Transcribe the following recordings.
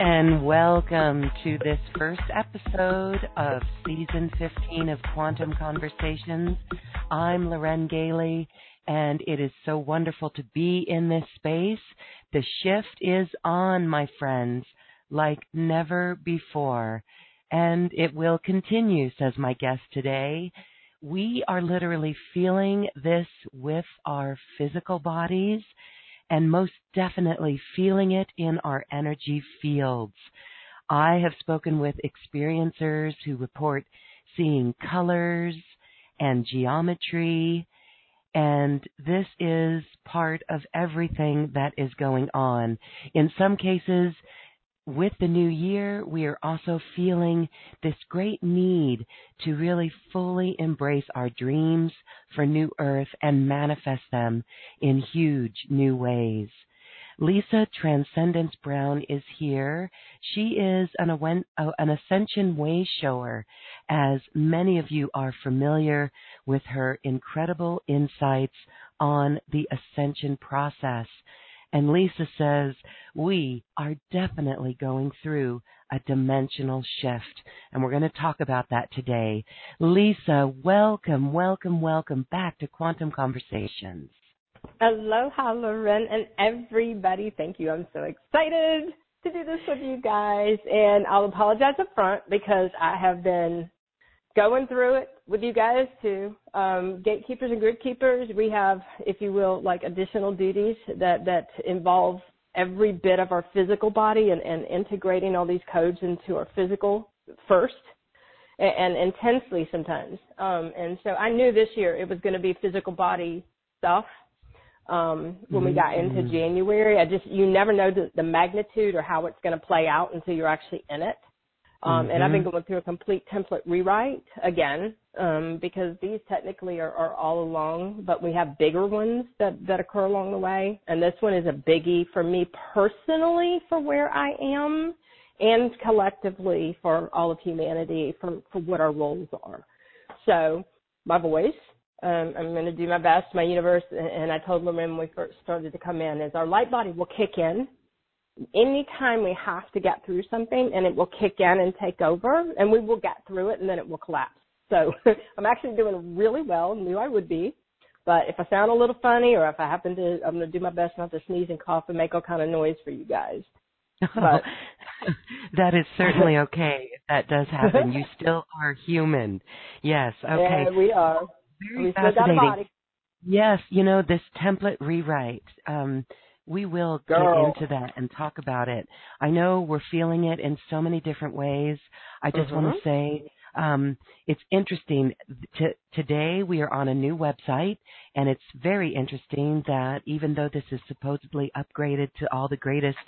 And welcome to this first episode of season 15 of Quantum Conversations. I'm Lauren Galey, and it is so wonderful to be in this space. The shift is on, my friends, like never before. And it will continue, says my guest today. We are literally feeling this with our physical bodies and most definitely feeling it in our energy fields. I have spoken with experiencers who report seeing colors and geometry, and this is part of everything that is going on. In some cases, with the new year, we are also feeling this great need to really fully embrace our dreams for New Earth and manifest them in huge new ways. Lisa Transcendence Brown is here. She is an, uh, an Ascension Way shower, as many of you are familiar with her incredible insights on the Ascension process. And Lisa says, we are definitely going through a dimensional shift. And we're going to talk about that today. Lisa, welcome, welcome, welcome back to Quantum Conversations. Aloha, Lauren, and everybody. Thank you. I'm so excited to do this with you guys. And I'll apologize up front because I have been going through it with you guys too. Um, gatekeepers and grid keepers, we have, if you will, like additional duties that, that involve every bit of our physical body and, and integrating all these codes into our physical first and, and intensely sometimes. Um, and so I knew this year it was going to be physical body stuff. Um, when mm-hmm. we got into mm-hmm. January, I just, you never know the, the magnitude or how it's going to play out until you're actually in it. Um, mm-hmm. And I've been mm-hmm. going through a complete template rewrite again um, because these technically are, are all along, but we have bigger ones that, that occur along the way. And this one is a biggie for me personally for where I am and collectively for all of humanity for, for what our roles are. So my voice, um, I'm going to do my best. My universe, and I told them when we first started to come in, is our light body will kick in anytime we have to get through something and it will kick in and take over and we will get through it and then it will collapse. So I'm actually doing really well, knew I would be. But if I sound a little funny or if I happen to, I'm going to do my best not to sneeze and cough and make all kind of noise for you guys. But that is certainly okay. If that does happen, you still are human. Yes. Okay. Yeah, we are. Very we fascinating. Yes, you know this template rewrite. Um, we will Girl. get into that and talk about it. I know we're feeling it in so many different ways. I just mm-hmm. want to say um, it's interesting. T- today we are on a new website, and it's very interesting that even though this is supposedly upgraded to all the greatest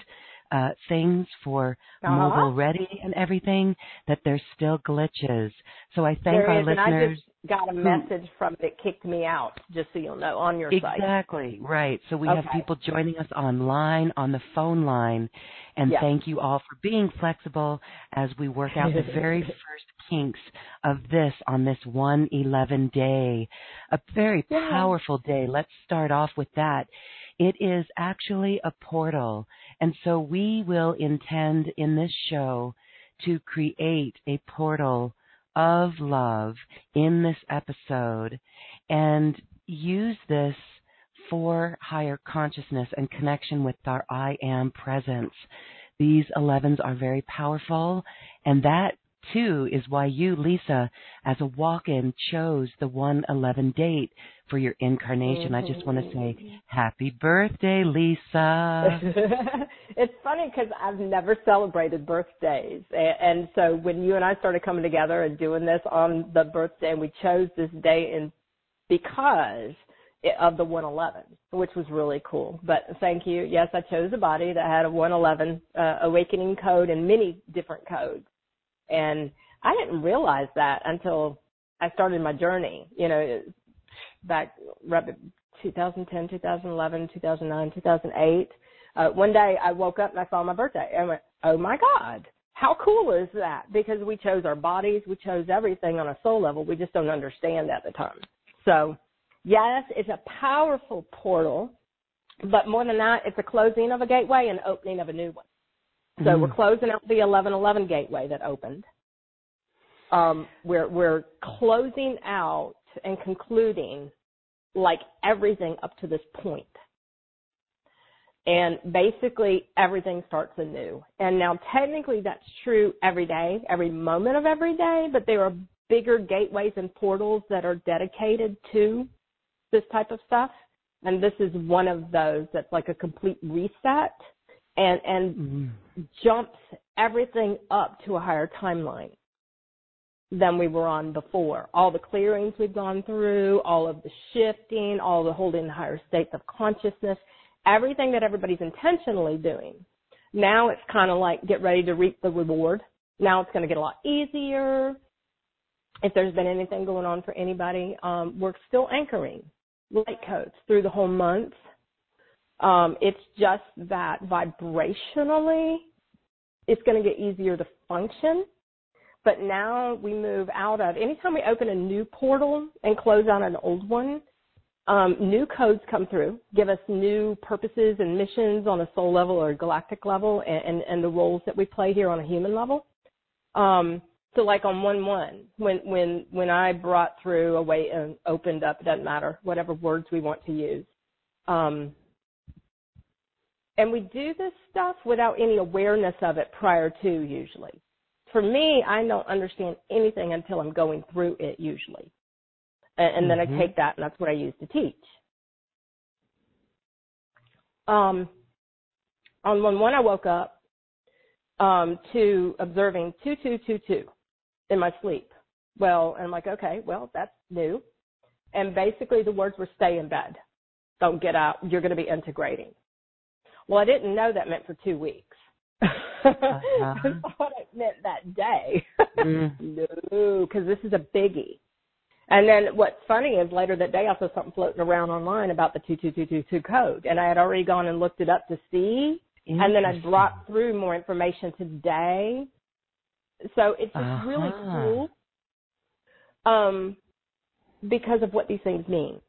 uh, things for Uh-huh. mobile ready and everything that there's still glitches. So I thank There our is, and I just got a message from that kicked me out, just so you'll know, on your site. Exactly, right. So we have people joining us online on the phone line. And Yeah. thank you all for being flexible as we work out the very first kinks of this on this 111 day. A very Yeah. powerful day. Let's start off with that. It is actually a portal. And so we will intend in this show to create a portal of love in this episode and use this for higher consciousness and connection with our I am presence. These 11s are very powerful, and that too is why you, Lisa, as a walk in, chose the 111 date for your incarnation. I just want to say happy birthday, Lisa. it's funny because I've never celebrated birthdays, and so when you and I started coming together and doing this on the birthday, and we chose this date and because of the 111, which was really cool. But thank you. Yes, I chose a body that had a 111 uh, awakening code and many different codes, and I didn't realize that until I started my journey. You know, back 2010, 2011, 2009, 2008. Uh, one day I woke up and I saw my birthday and I went, oh my God, how cool is that? Because we chose our bodies, we chose everything on a soul level. We just don't understand at the time. So yes, it's a powerful portal, but more than that, it's a closing of a gateway and opening of a new one. So Mm. we're closing out the 1111 gateway that opened. Um, we're we're closing out and concluding like everything up to this point. And basically everything starts anew. And now technically that's true every day, every moment of every day, but there are bigger gateways and portals that are dedicated to this type of stuff. And this is one of those that's like a complete reset and, and Mm. jumps everything up to a higher timeline than we were on before. All the clearings we've gone through, all of the shifting, all the holding the higher states of consciousness, everything that everybody's intentionally doing. Now it's kind of like get ready to reap the reward. Now it's going to get a lot easier. If there's been anything going on for anybody, um, we're still anchoring light codes through the whole month. Um, it's just that vibrationally, it's going to get easier to function. But now we move out of anytime we open a new portal and close out an old one, um, new codes come through, give us new purposes and missions on a soul level or galactic level, and, and, and the roles that we play here on a human level. Um, so like on one one, when when when I brought through a way and opened up, it doesn't matter whatever words we want to use. Um, and we do this stuff without any awareness of it prior to usually. For me, I don't understand anything until I'm going through it usually. And, and then Mhm. I take that and that's what I use to teach. Um, on one one I woke up um, to observing 2222 in my sleep. Well, and I'm like, okay, well, that's new. And basically the words were stay in bed. Don't get out. You're going to be integrating. Well, I didn't know that meant for two weeks. Uh-huh. I thought it meant that day. Mm. no, because this is a biggie. And then what's funny is later that day I saw something floating around online about the 22222 code. And I had already gone and looked it up to see. And then I dropped through more information today. So it's just really Uh-huh. cool um, because of what these things mean.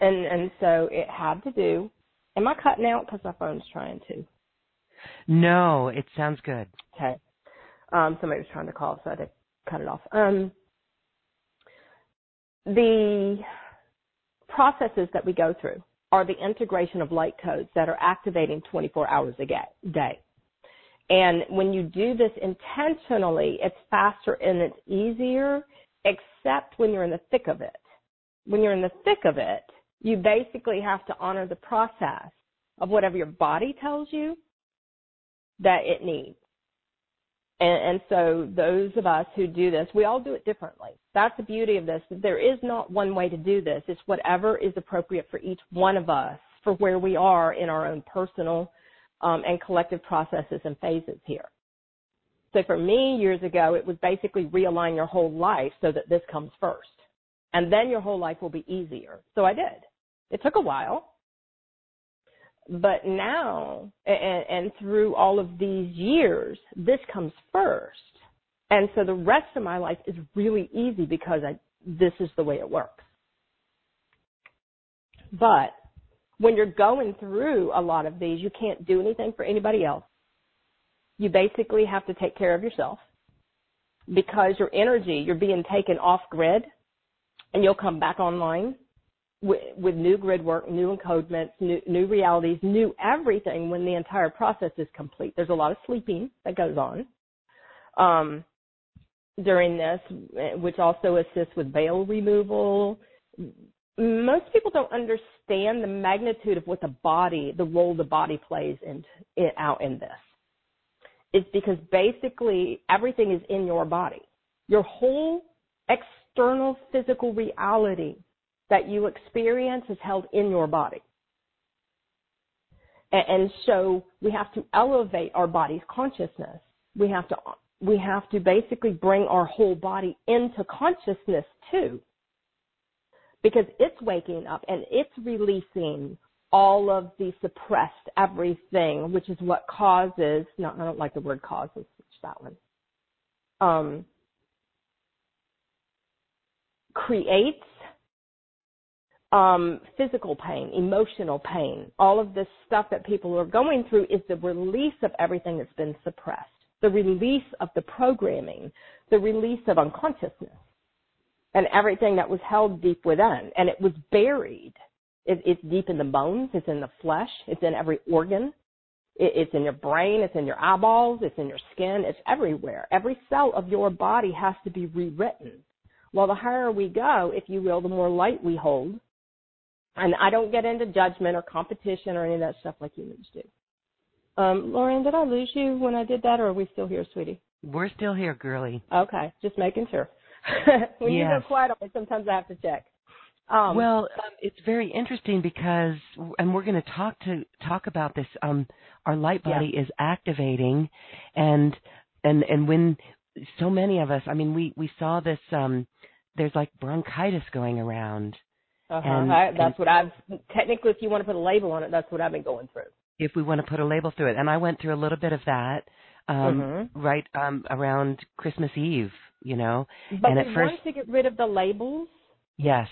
And and so it had to do. Am I cutting out because my phone's trying to? No, it sounds good. Okay. Um, somebody was trying to call, so I had to cut it off. Um, the processes that we go through are the integration of light codes that are activating 24 hours a day. And when you do this intentionally, it's faster and it's easier, except when you're in the thick of it. When you're in the thick of it, you basically have to honor the process of whatever your body tells you that it needs. And, and so those of us who do this, we all do it differently. That's the beauty of this. There is not one way to do this. It's whatever is appropriate for each one of us for where we are in our own personal um, and collective processes and phases here. So for me, years ago, it was basically realign your whole life so that this comes first. And then your whole life will be easier. So I did. It took a while. But now, and, and through all of these years, this comes first. And so the rest of my life is really easy because I, this is the way it works. But when you're going through a lot of these, you can't do anything for anybody else you basically have to take care of yourself because your energy, you're being taken off grid and you'll come back online with, with new grid work, new encodements, new, new realities, new everything when the entire process is complete. There's a lot of sleeping that goes on. Um, during this, which also assists with veil removal. Most people don't understand the magnitude of what the body, the role the body plays in, in out in this is because basically everything is in your body. Your whole external physical reality that you experience is held in your body. And, so we have to elevate our body's consciousness. We have to, we have to basically bring our whole body into consciousness too. Because it's waking up and it's releasing all of the suppressed everything, which is what causes, no, I don't like the word causes, it's that one, um, creates um, physical pain, emotional pain. All of this stuff that people are going through is the release of everything that's been suppressed, the release of the programming, the release of unconsciousness, and everything that was held deep within. And it was buried it, it's deep in the bones. It's in the flesh. It's in every organ. It, it's in your brain. It's in your eyeballs. It's in your skin. It's everywhere. Every cell of your body has to be rewritten. Well, the higher we go, if you will, the more light we hold. And I don't get into judgment or competition or any of that stuff like humans do. Um, Lauren, did I lose you when I did that, or are we still here, sweetie? We're still here, girly. Okay, just making sure. when yes. you go quiet on me, sometimes I have to check. Um, well, um, it's very interesting because, and we're going to talk to talk about this. Um, our light body yeah. is activating, and and and when so many of us, I mean, we we saw this. Um, there's like bronchitis going around. Uh-huh. And, I, that's and, what I've technically, if you want to put a label on it, that's what I've been going through. If we want to put a label through it, and I went through a little bit of that um, mm-hmm. right um, around Christmas Eve, you know. But and at first, to get rid of the labels. Yes.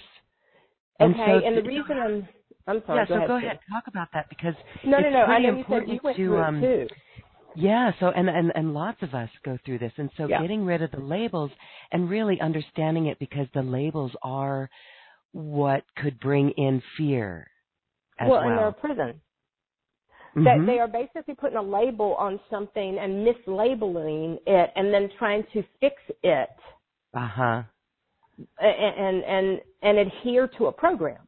And okay, so and the reason I'm I'm sorry. Yeah, go so ahead, go ahead, talk about that because no, it's no, no. pretty I know important you said you went to um, too. Yeah, so and, and and lots of us go through this, and so yeah. getting rid of the labels and really understanding it because the labels are what could bring in fear. As well, well. and they're a prison. Mm-hmm. That they are basically putting a label on something and mislabeling it, and then trying to fix it. Uh huh. And and and adhere to a program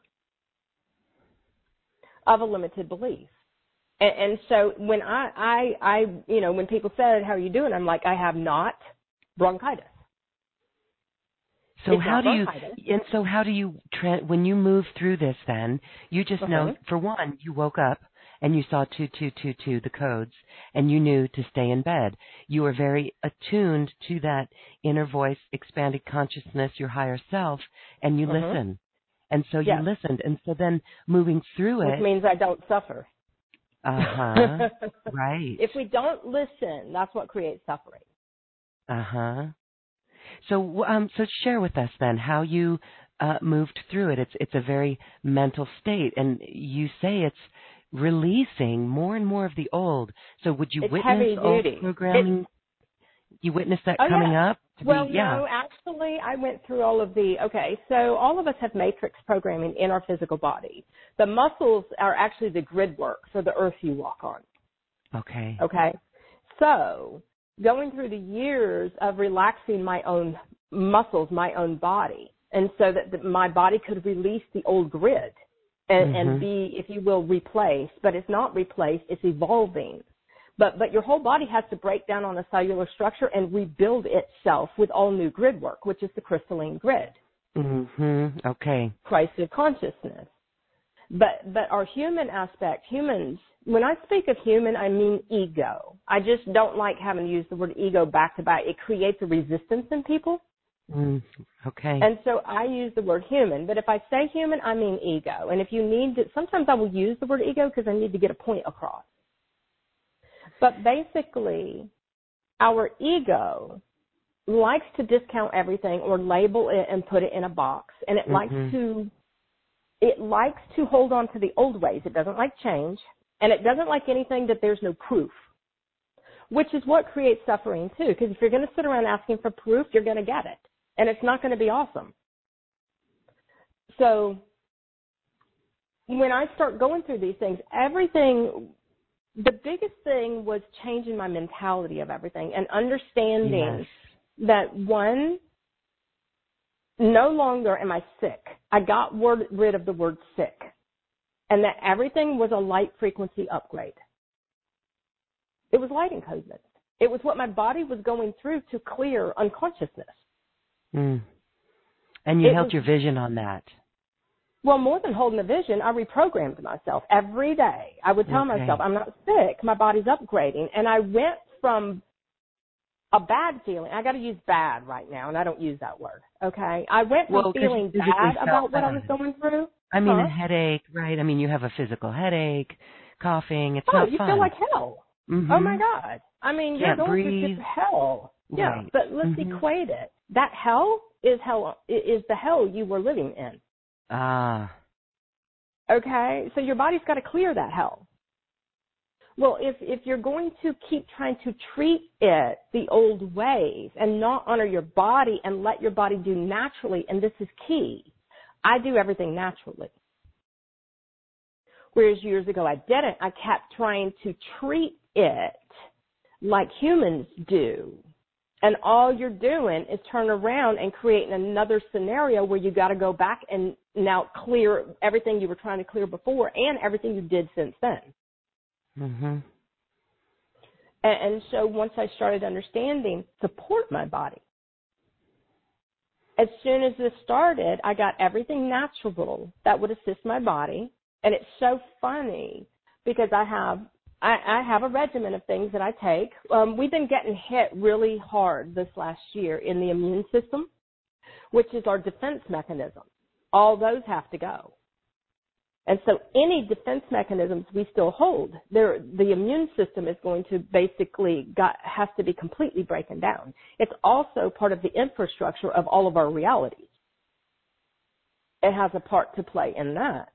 of a limited belief. And, and so when I, I, I, you know, when people said, how are you doing? I'm like, I have not bronchitis. So it's how do you and so how do you tra- when you move through this then you just uh-huh. know for one you woke up and you saw two two two two the codes and you knew to stay in bed you were very attuned to that inner voice expanded consciousness your higher self and you uh-huh. listen and so yes. you listened. And so then moving through it. Which means I don't suffer. Uh huh. right. If we don't listen, that's what creates suffering. Uh huh. So, um, so share with us then how you uh, moved through it. It's it's a very mental state, and you say it's releasing more and more of the old. So, would you it's witness old programming? It, you witnessed that oh, coming yeah. up? well, be, yeah. no, actually, I went through all of the. Okay, so all of us have matrix programming in our physical body. The muscles are actually the grid work, so the earth you walk on. Okay. Okay. So going through the years of relaxing my own muscles, my own body, and so that the, my body could release the old grid and, mm-hmm. and be, if you will, replaced. But it's not replaced; it's evolving. But, but your whole body has to break down on a cellular structure and rebuild itself with all new grid work, which is the crystalline grid. Mm-hmm. Okay. Christ of consciousness. But but our human aspect, humans. When I speak of human, I mean ego. I just don't like having to use the word ego back to back. It creates a resistance in people. Mm, okay. And so I use the word human, but if I say human, I mean ego. And if you need to, sometimes I will use the word ego because I need to get a point across. But basically, our ego likes to discount everything or label it and put it in a box. And it mm-hmm. likes to, it likes to hold on to the old ways. It doesn't like change. And it doesn't like anything that there's no proof. Which is what creates suffering too. Because if you're going to sit around asking for proof, you're going to get it. And it's not going to be awesome. So, when I start going through these things, everything the biggest thing was changing my mentality of everything and understanding yes that one, no longer am I sick. I got word, rid of the word sick. And that everything was a light frequency upgrade. It was light encodement. It was what my body was going through to clear unconsciousness. Mm. And you it held was, your vision on that. Well, more than holding a vision, I reprogrammed myself every day. I would tell okay. myself, I'm not sick. My body's upgrading. And I went from a bad feeling. I got to use bad right now, and I don't use that word. Okay, I went from well, feeling bad about what I was going through. I mean, huh? a headache, right? I mean, you have a physical headache, coughing. It's oh, not you fun. feel like hell. Mm-hmm. Oh my God! I mean, you're going breathe. through hell. Yeah, Right. but let's Mhm. equate it. That hell is hell is the hell you were living in. Ah, Okay, so your body's got to clear that hell. Well, if if you're going to keep trying to treat it the old ways and not honor your body and let your body do naturally, and this is key, I do everything naturally. Whereas years ago I didn't. I kept trying to treat it like humans do. And all you're doing is turn around and creating another scenario where you got to go back and now clear everything you were trying to clear before and everything you did since then. Mhm. And, and so once I started understanding, support my body. As soon as this started, I got everything natural that would assist my body. And it's so funny because I have I, I have a regimen of things that I take. Um, we've been getting hit really hard this last year in the immune system, which is our defense mechanism. All those have to go. And so any defense mechanisms we still hold, the immune system is going to basically got, has to be completely broken down. It's also part of the infrastructure of all of our realities. It has a part to play in that.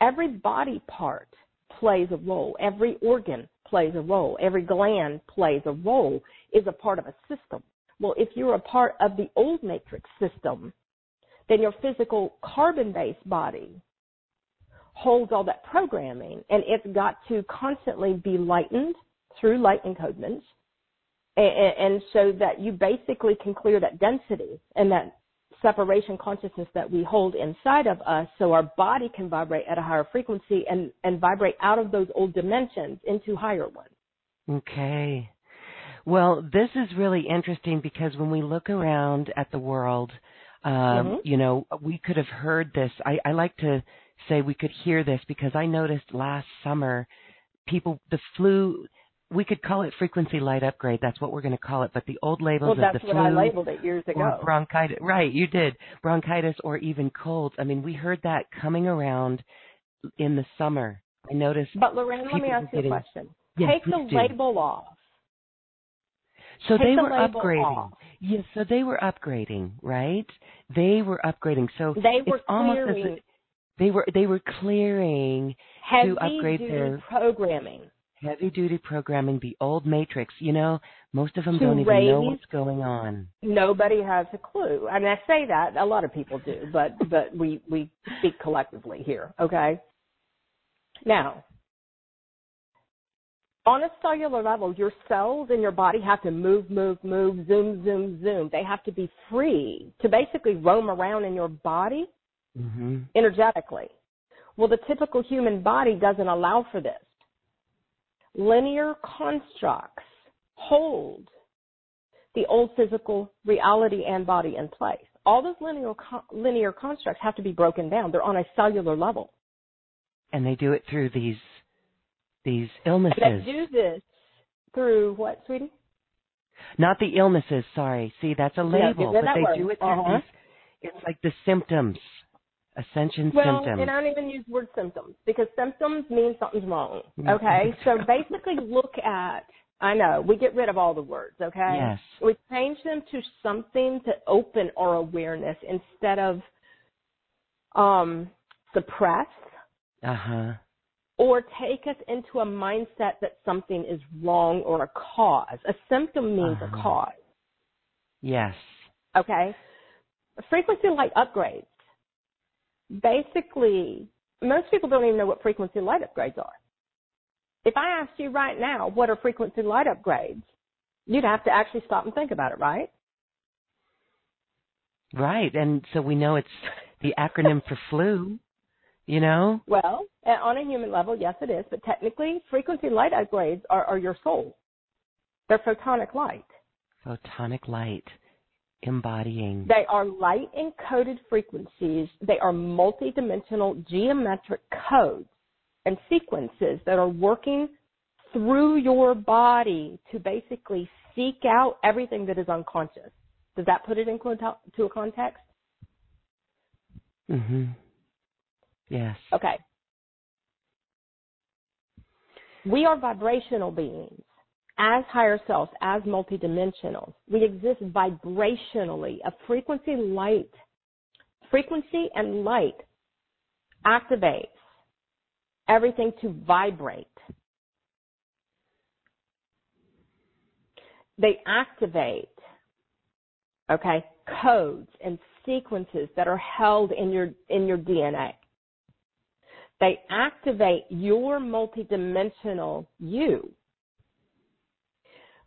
Every body part plays a role. Every organ plays a role. Every gland plays a role, is a part of a system. Well, if you're a part of the old matrix system, then your physical carbon-based body holds all that programming and it's got to constantly be lightened through light encodements and, and so that you basically can clear that density and that separation consciousness that we hold inside of us so our body can vibrate at a higher frequency and, and vibrate out of those old dimensions into higher ones. Okay. Well, this is really interesting because when we look around at the world, um, Mhm. you know, we could have heard this. I, I like to say we could hear this because I noticed last summer people, the flu, we could call it frequency light upgrade. That's what we're going to call it. But the old labels Well, of that's the what flu I labeled it years ago. bronchitis, right? You did bronchitis or even colds. I mean, we heard that coming around in the summer. I noticed. But Lorraine, let me ask you a question. Yes, Take the do. label off. So Take they the were upgrading. off. Yes, so they were upgrading, right? They were upgrading. So They were it's almost as clearing they were they were clearing heavy upgrade duty their- programming heavy duty programming, the old matrix. You know, most of them To don't even know what's going on. nobody has a clue. I mean, I say that a lot of people do, but but we we speak collectively here. Okay. Now, on a cellular level, your cells in your body have to move, move, move, zoom, zoom, zoom. They have to be free to basically roam around in your body Mhm. energetically. Well, the typical human body doesn't allow for this. Linear constructs hold the old physical reality and body in place. All those linear, linear constructs have to be broken down. They're on a cellular level. And they do it through these these illnesses. And they do this through what, sweetie? Not the illnesses, sorry. See, that's a label, yeah, but they word. do it through uh-huh. these it's like the symptoms. Ascension well, symptoms. and I don't even use the word symptoms because symptoms mean something's wrong. Mm-hmm. Okay? so basically look at I know, we get rid of all the words, okay? Yes. We change them to something to open our awareness instead of um suppress Uh-huh. or take us into a mindset that something is wrong or a cause. A symptom means Uh-huh. a cause. Yes. Okay? Frequency light upgrades. Basically, most people don't even know what frequency light upgrades are. If I asked you right now, what are frequency light upgrades? You'd have to actually stop and think about it, right? Right. And so we know it's the acronym for flu, you know? Well, on a human level, yes, it is. But technically, frequency light upgrades are, are your soul. They're photonic light. Photonic light embodying. They are light encoded frequencies. They are multidimensional geometric codes and sequences that are working through your body to basically seek out everything that is unconscious. Does that put it into a context? Mhm. Yes. Okay. We are vibrational beings as higher selves, as multidimensional. We exist vibrationally. A frequency light, frequency and light activates everything to vibrate. They activate, okay, codes and sequences that are held in your, in your DNA. They activate your multidimensional you.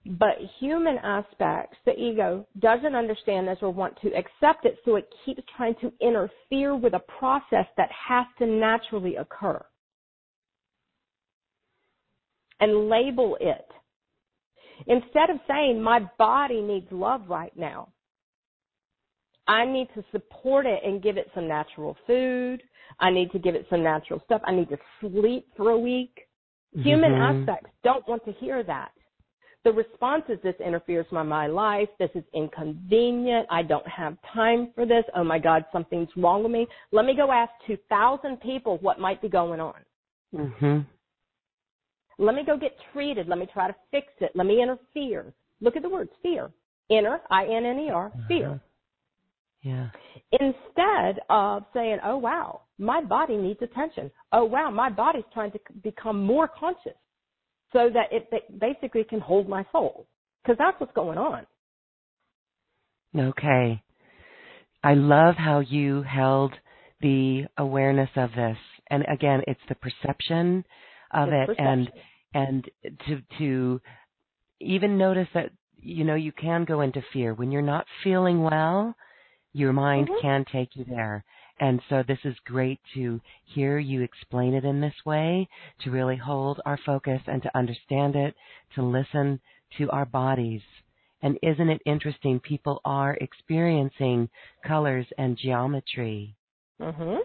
But human aspects, the ego, doesn't understand this or want to accept it, so it keeps trying to interfere with a process that has to naturally occur. And label it. Instead of saying, my body needs love right now, I need to support it and give it some natural food. I need to give it some natural stuff. I need to sleep for a week. Human Mhm. aspects don't want to hear that. The response is this interferes with my life. This is inconvenient. I don't have time for this. Oh my God, something's wrong with me. Let me go ask 2,000 people what might be going on. Mhm. Let me go get treated. Let me try to fix it. Let me interfere. Look at the words fear. Inner, I-N-N-E-R, fear. Uh-huh. Yeah. Instead of saying, oh wow, my body needs attention. Oh wow, my body's trying to become more conscious so that it basically can hold my soul. Because that's what's going on. Okay. I love how you held the awareness of this. And again, it's the perception of It's it and perception. and to to even notice that you know you can go into fear when you're not feeling well, your mind Mhm. can take you there. And so this is great to hear you explain it in this way, to really hold our focus and to understand it, to listen to our bodies. And isn't it interesting? People are experiencing colors and geometry. Mhm.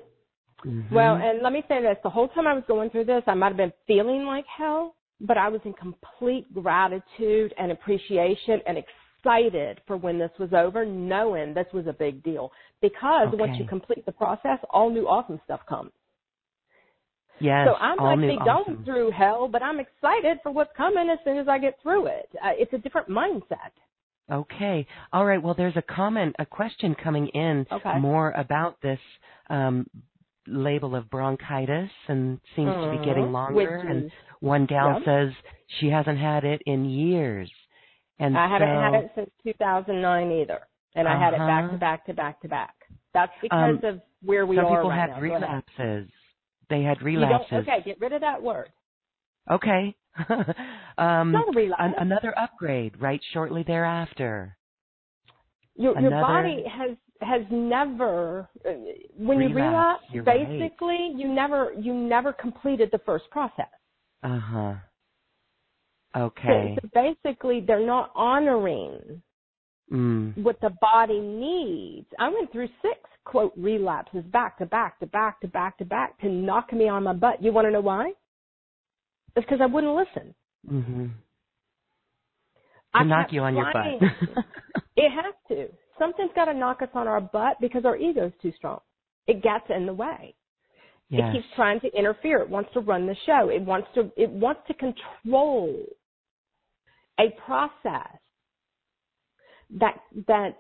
Well, and let me say this: the whole time I was going through this, I might have been feeling like hell, but I was in complete gratitude and appreciation and excited for when this was over, knowing this was a big deal. Because once you complete the process, all new awesome stuff comes. yes, so I'm all new actually going awesome. through hell, but I'm excited for what's coming as soon as I get through it. Uh, it's a different mindset. Okay. All right. Well, there's a comment, a question coming in Okay. more about this um, label of bronchitis and seems to be getting Mhm. longer. Which and one gal Yep. says she hasn't had it in years. And I haven't so, had it since 2009 either, and I had it back Uh-huh. to back to back to back. That's because Um, of where we some are people right had now. Go ahead. relapses. They had relapses. okay, get rid of that word. Okay. um, It's not a relapse. an, another upgrade right shortly thereafter. your your another- body has has never uh, when you Relapse, relapse you're right. basically you never you never completed the first process Uh huh. So- Okay. so, basically they're not honoring Mm. what the body needs i went through six quote relapses back to back to back to back to back to knock me on my butt. You want to know why? It's because I wouldn't listen. Mhm. I To knock you on your butt. it has to. Something's got to knock us on our butt because our ego's too strong. It gets in the way. yes. It keeps trying to interfere. It wants to run the show. It wants to it wants to control a process that that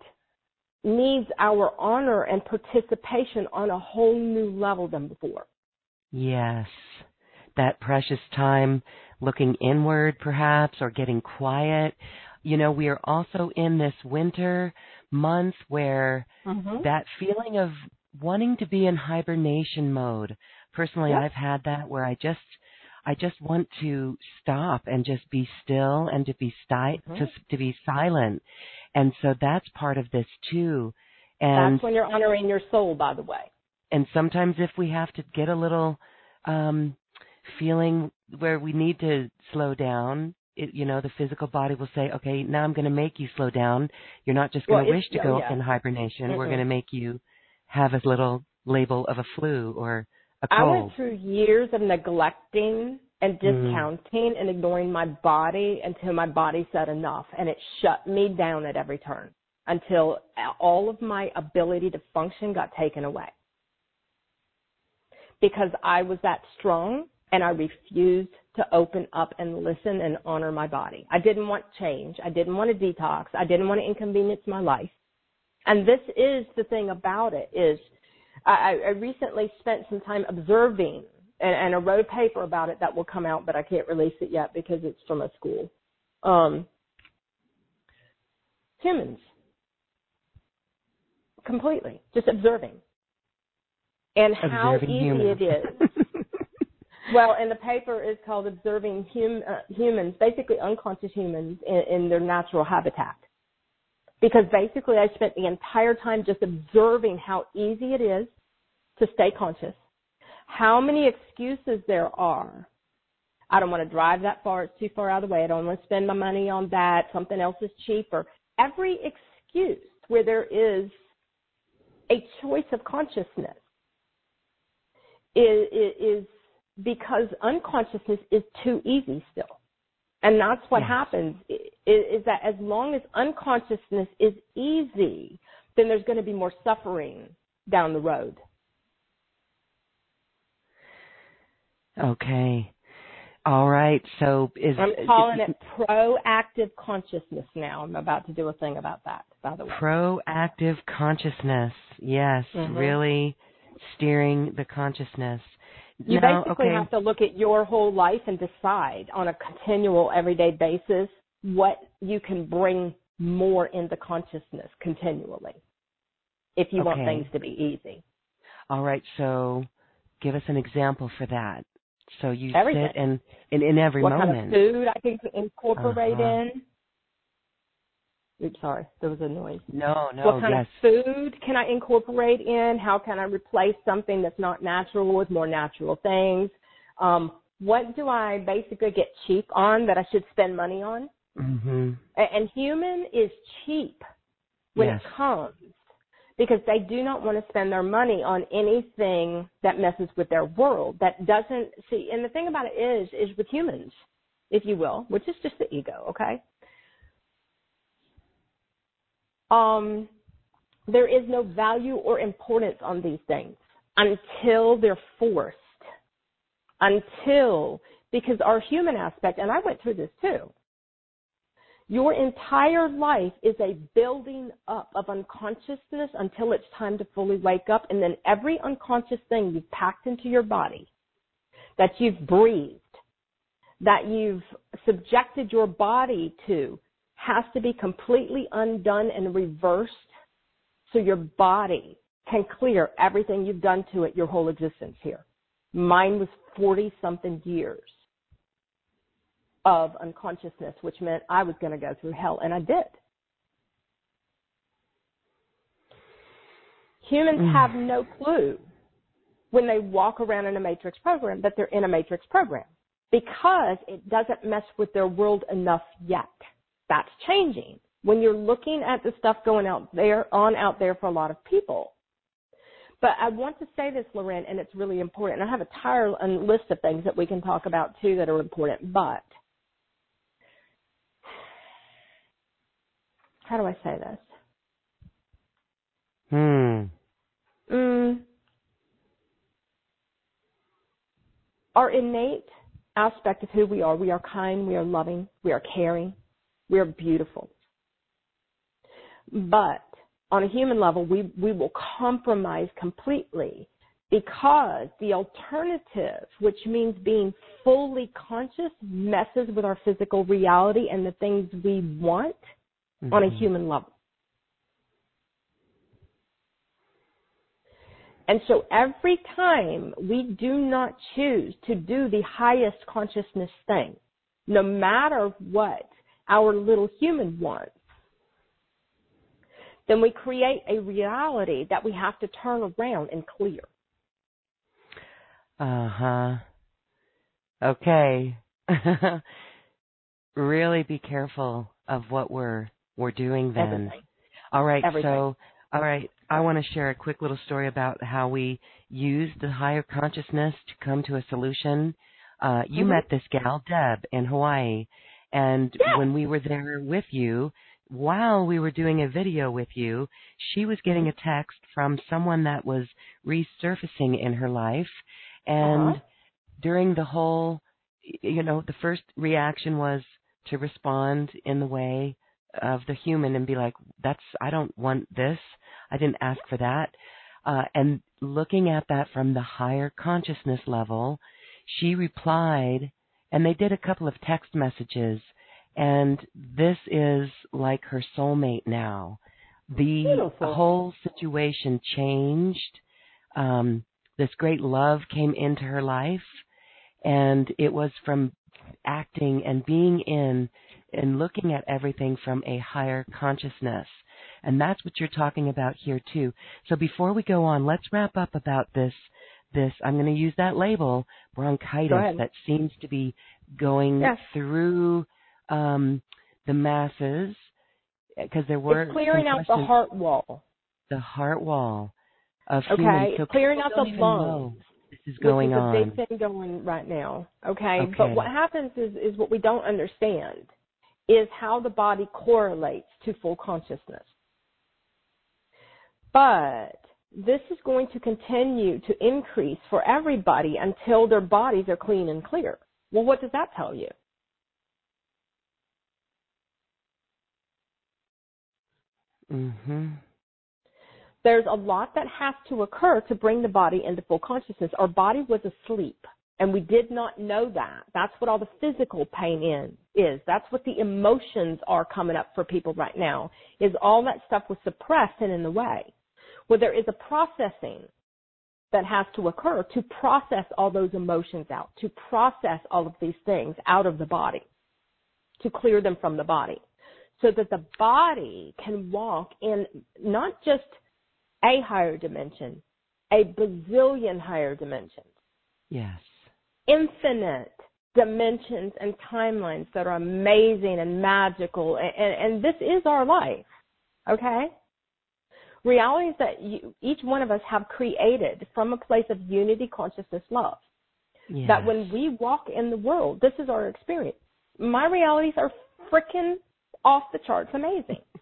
needs our honor and participation on a whole new level than before. Yes. That precious time looking inward, perhaps, or getting quiet. You know, we are also in this winter month where Mm-hmm. that feeling of wanting to be in hibernation mode. Personally, Yep. I've had that where I just, I just want to stop and just be still and to be sti- Mhm. to, to be silent. And so that's part of this too. And That's when you're honoring your soul, by the way. and sometimes if we have to get a little um feeling where we need to slow down it, you know the physical body will say okay now i'm going to make you slow down you're not just going to it's- wish to go yeah. in hibernation we're going to make you have a little label of a flu or I went through years of neglecting and Mm. discounting and ignoring my body until my body said enough and it shut me down at every turn until all of my ability to function got taken away. Because I was that strong and I refused to open up and listen and honor my body. I didn't want change. I didn't want to detox. I didn't want to inconvenience my life. And this is the thing about it is I, I recently spent some time observing and, and I wrote a paper about it that will come out, but I can't release it yet because it's from a school. Um, humans, completely, just observing, and how observing easy humans. it is. Well, and the paper is called "Observing hum, uh, Humans," basically unconscious humans in, in their natural habitat. Because basically, I spent the entire time just observing how easy it is to stay conscious, how many excuses there are. I don't want to drive that far; it's too far out of the way. I don't want to spend my money on that. Something else is cheaper. Every excuse where there is a choice of consciousness is, is because unconsciousness is too easy still. And that's what Yes. happens is, is that as long as unconsciousness is easy, then there's going to be more suffering down the road. Okay all right so is I'm calling it proactive consciousness now. I'm about to do a thing about that, by the way. proactive consciousness yes Mhm. really steering the consciousness You now, basically okay. have to look at your whole life and decide on a continual everyday basis what you can bring more into consciousness continually if you want things to be easy. All right, so give us an example for that. So you Everything. sit and in, in every what moment. kind of food I can incorporate Uh-huh. in. Oops, sorry, there was a noise. No, no, what kind yes. of food can I incorporate in? How can I replace something that's not natural with more natural things? Um, what do I basically get cheap on that I should spend money on? Mhm. And human is cheap when Yes. it comes because they do not want to spend their money on anything that messes with their world that doesn't see and the thing about it is is with humans if you will which is just the ego okay? Um there is no value or importance on these things until they're forced until because our human aspect and I went through this too your entire life is a building up of unconsciousness until it's time to fully wake up. And then every unconscious thing you've packed into your body, that you've breathed, that you've subjected your body to, has to be completely undone and reversed so your body can clear everything you've done to it your whole existence here. Mine was 40 something years of unconsciousness, which meant I was going to go through hell, and I did. Humans Mm. have no clue when they walk around in a matrix program that they're in a matrix program because it doesn't mess with their world enough yet. That's changing. When you're looking at the stuff going out there, on out there for a lot of people, But I want to say this, Lauren, and it's really important. I have a entire list of things that we can talk about too that are important. But how do I say this? Hmm. Mm, our innate aspect of who we are, we are kind, we are loving, we are caring, we are beautiful. But on a human level, we, we will compromise completely because the alternative, which means being fully conscious, messes with our physical reality and the things we want mm-hmm. on a mm-hmm. human level. And so every time we do not choose to do the highest consciousness thing, no matter what our little human wants, then we create a reality that we have to turn around and clear. Uh huh. Okay. really be careful of what we're we're doing then. Everything. All right. Everything. So all right. I want to share a quick little story about how we use the higher consciousness to come to a solution. Uh, you mm-hmm. met this gal, Deb, in Hawaii. And yeah. when we were there with you, while we were doing a video with you, she was getting mm-hmm. a text from someone that was resurfacing in her life. And uh-huh. during the whole, you know, the first reaction was to respond in the way of the human and be like, that's, I don't want this. I didn't ask for that. Uh, and looking at that from the higher consciousness level, she replied, and they did a couple of text messages, and this is like her soulmate now. The Beautiful. whole situation changed. Um, this great love came into her life, and it was from acting and being in and looking at everything from a higher consciousness. And that's what you're talking about here too. So before we go on, let's wrap up about this this I'm going to use that label bronchitis that seems to be going yes. through um, the masses because there were it's clearing out the heart wall. The heart wall of okay, humans. So clearing out the lungs. This is going which is on. a big thing going right now. Okay? okay, but what happens is is what we don't understand is how the body correlates to full consciousness. But this is going to continue to increase for everybody until their bodies are clean and clear. Well, what does that tell you? hmm There's a lot that has to occur to bring the body into full consciousness. Our body was asleep. And we did not know that. That's what all the physical pain in is. That's what the emotions are coming up for people right now. Is all that stuff was suppressed and in the way. Well, there is a processing that has to occur to process all those emotions out, to process all of these things out of the body, to clear them from the body, so that the body can walk in not just a higher dimension, a bazillion higher dimensions. Yes infinite dimensions and timelines that are amazing and magical, and, and, and this is our life. Okay? Realities that you, each one of us have created from a place of unity, consciousness, love. Yes. That when we walk in the world, this is our experience. My realities are freaking off the charts amazing.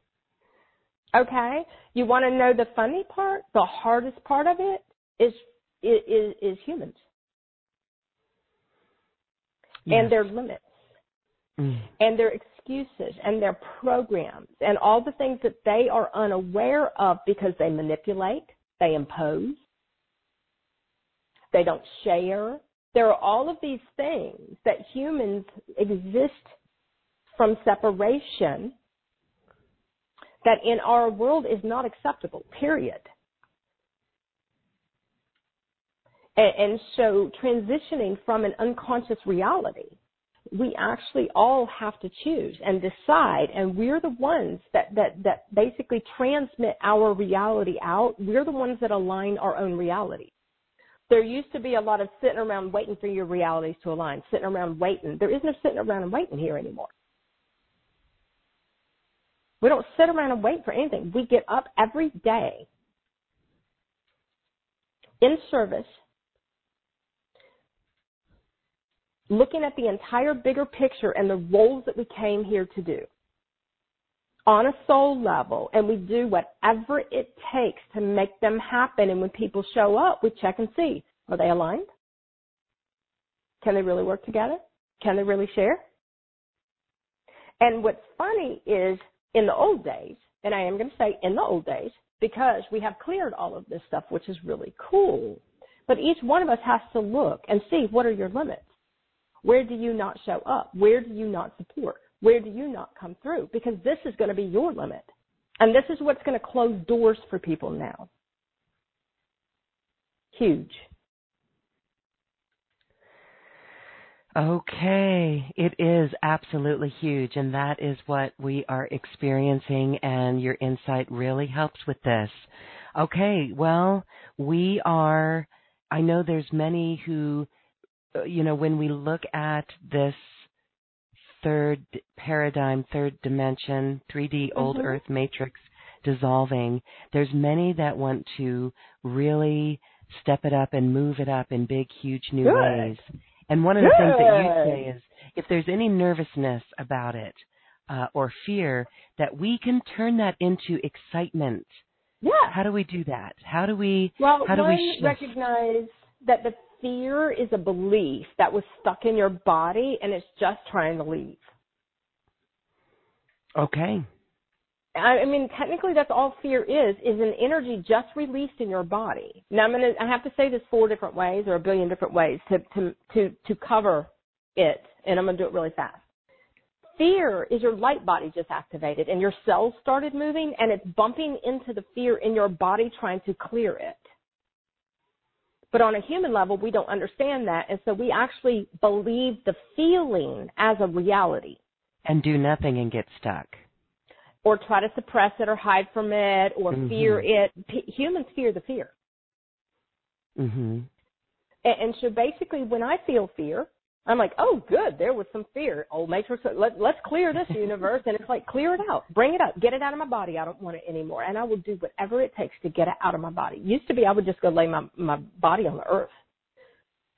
Okay? You want to know the funny part? The hardest part of it is is, is humans yes. and their limits mm. and their excuses and their programs and all the things that they are unaware of because they manipulate, they impose, they don't share. There are all of these things that humans exist from separation that in our world is not acceptable, period. And, and so transitioning from an unconscious reality, we actually all have to choose and decide and we're the ones that, that, that basically transmit our reality out. We're the ones that align our own reality. There used to be a lot of sitting around waiting for your realities to align, sitting around waiting. There is no sitting around and waiting here anymore. We don't sit around and wait for anything. We get up every day in service, looking at the entire bigger picture and the roles that we came here to do on a soul level and we do whatever it takes to make them happen. And when people show up, we check and see, are they aligned? Can they really work together? Can they really share? And what's funny is in the old days, and I am going to say in the old days, because we have cleared all of this stuff, which is really cool. But each one of us has to look and see what are your limits. Where do you not show up? Where do you not support? Where do you not come through? Because this is going to be your limit. And this is what's going to close doors for people now. Huge. Okay, it is absolutely huge, and that is what we are experiencing, and your insight really helps with this. Okay, well, we are, I know there's many who, you know, when we look at this third paradigm, third dimension, 3D mm-hmm. old earth matrix dissolving, there's many that want to really step it up and move it up in big, huge new Good. ways. And one of the Good. things that you say is if there's any nervousness about it uh, or fear, that we can turn that into excitement. Yeah. How do we do that? How do we? Well, how do one, we shift? recognize that the fear is a belief that was stuck in your body and it's just trying to leave. Okay. I mean, technically, that's all fear is, is an energy just released in your body. Now, I'm gonna, I have to say this four different ways or a billion different ways to, to, to, to cover it, and I'm gonna do it really fast. Fear is your light body just activated and your cells started moving and it's bumping into the fear in your body trying to clear it. But on a human level, we don't understand that, and so we actually believe the feeling as a reality. And do nothing and get stuck or try to suppress it or hide from it or mm-hmm. fear it. P- humans fear the fear. Mm-hmm. And, and, so basically, when I feel fear, I'm like, oh, good, there was some fear. Oh, Old Matrix, let, let's clear this universe. and it's like, clear it out, bring it up, get it out of my body. I don't want it anymore. And I will do whatever it takes to get it out of my body. Used to be, I would just go lay my, my body on the earth.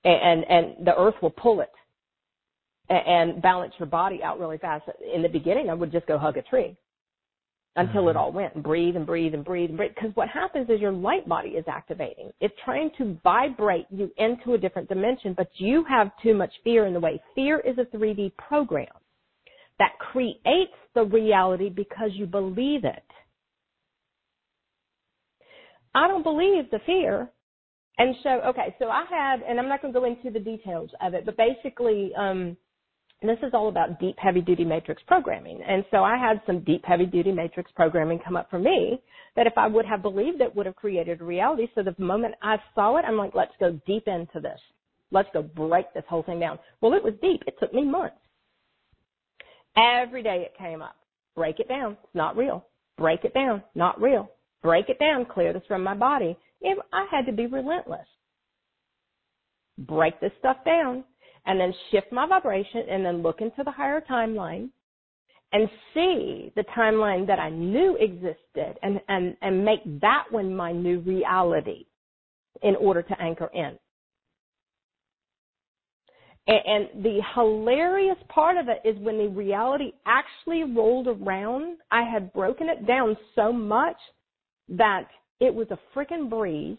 And, and, and the earth will pull it and balance your body out really fast. In the beginning, I would just go hug a tree until it mm-hmm. all went and breathe and breathe and breathe and breathe. Because what happens is your light body is activating. It's trying to vibrate you into a different dimension, but you have too much fear in the way. Fear is a 3D program that creates the reality because you believe it. I don't believe the fear. And so, okay, so I had, and I'm not going to go into the details of it, but basically, um, and this is all about deep heavy duty matrix programming. And so I had some deep heavy duty matrix programming come up for me that if I would have believed it would have created a reality. So the moment I saw it, I'm like, let's go deep into this. Let's go break this whole thing down. Well, it was deep. It took me months. Every day it came up. Break it down. It's not real. Break it down. Not real. Break it down. Clear this from my body. If I had to be relentless. Break this stuff down and then shift my vibration and then look into the higher timeline and see the timeline that I knew existed and, and, and make that one my new reality in order to anchor in. And, and the hilarious part of it is when the reality actually rolled around, I had broken it down so much that it was a freaking breeze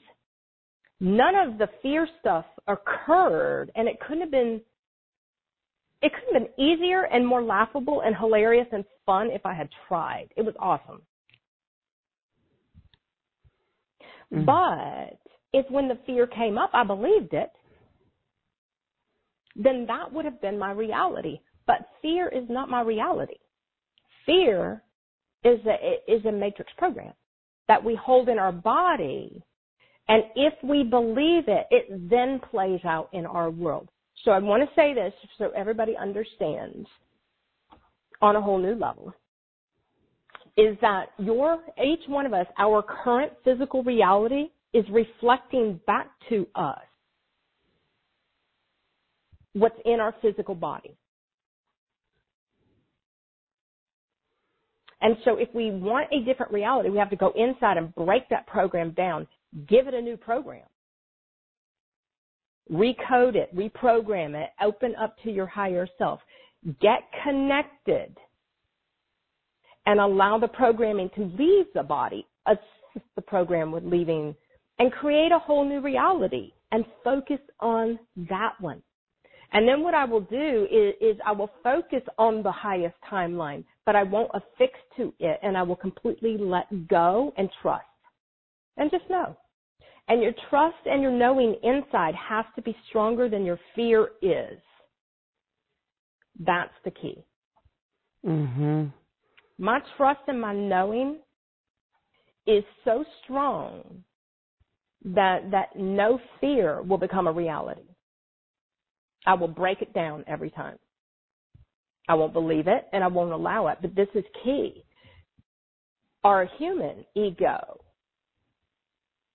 none of the fear stuff occurred and it couldn't have been it could have been easier and more laughable and hilarious and fun if I had tried. It was awesome. Mm-hmm. But if when the fear came up I believed it, then that would have been my reality. But fear is not my reality. Fear is a is a matrix program that we hold in our body and if we believe it, it then plays out in our world. So I want to say this so everybody understands on a whole new level is that your each one of us, our current physical reality is reflecting back to us what's in our physical body. And so if we want a different reality, we have to go inside and break that program down give it a new program. recode it, reprogram it, open up to your higher self, get connected, and allow the programming to leave the body, assist the program with leaving, and create a whole new reality and focus on that one. And then what I will do is, is, I will focus on the highest timeline, but I won't affix to it and I will completely let go and trust. And just know. And your trust and your knowing inside has to be stronger than your fear is. That's the key. Mhm. My trust and my knowing is so strong that that no fear will become a reality. I will break it down every time. I won't believe it and I won't allow it, but this is key. Our human ego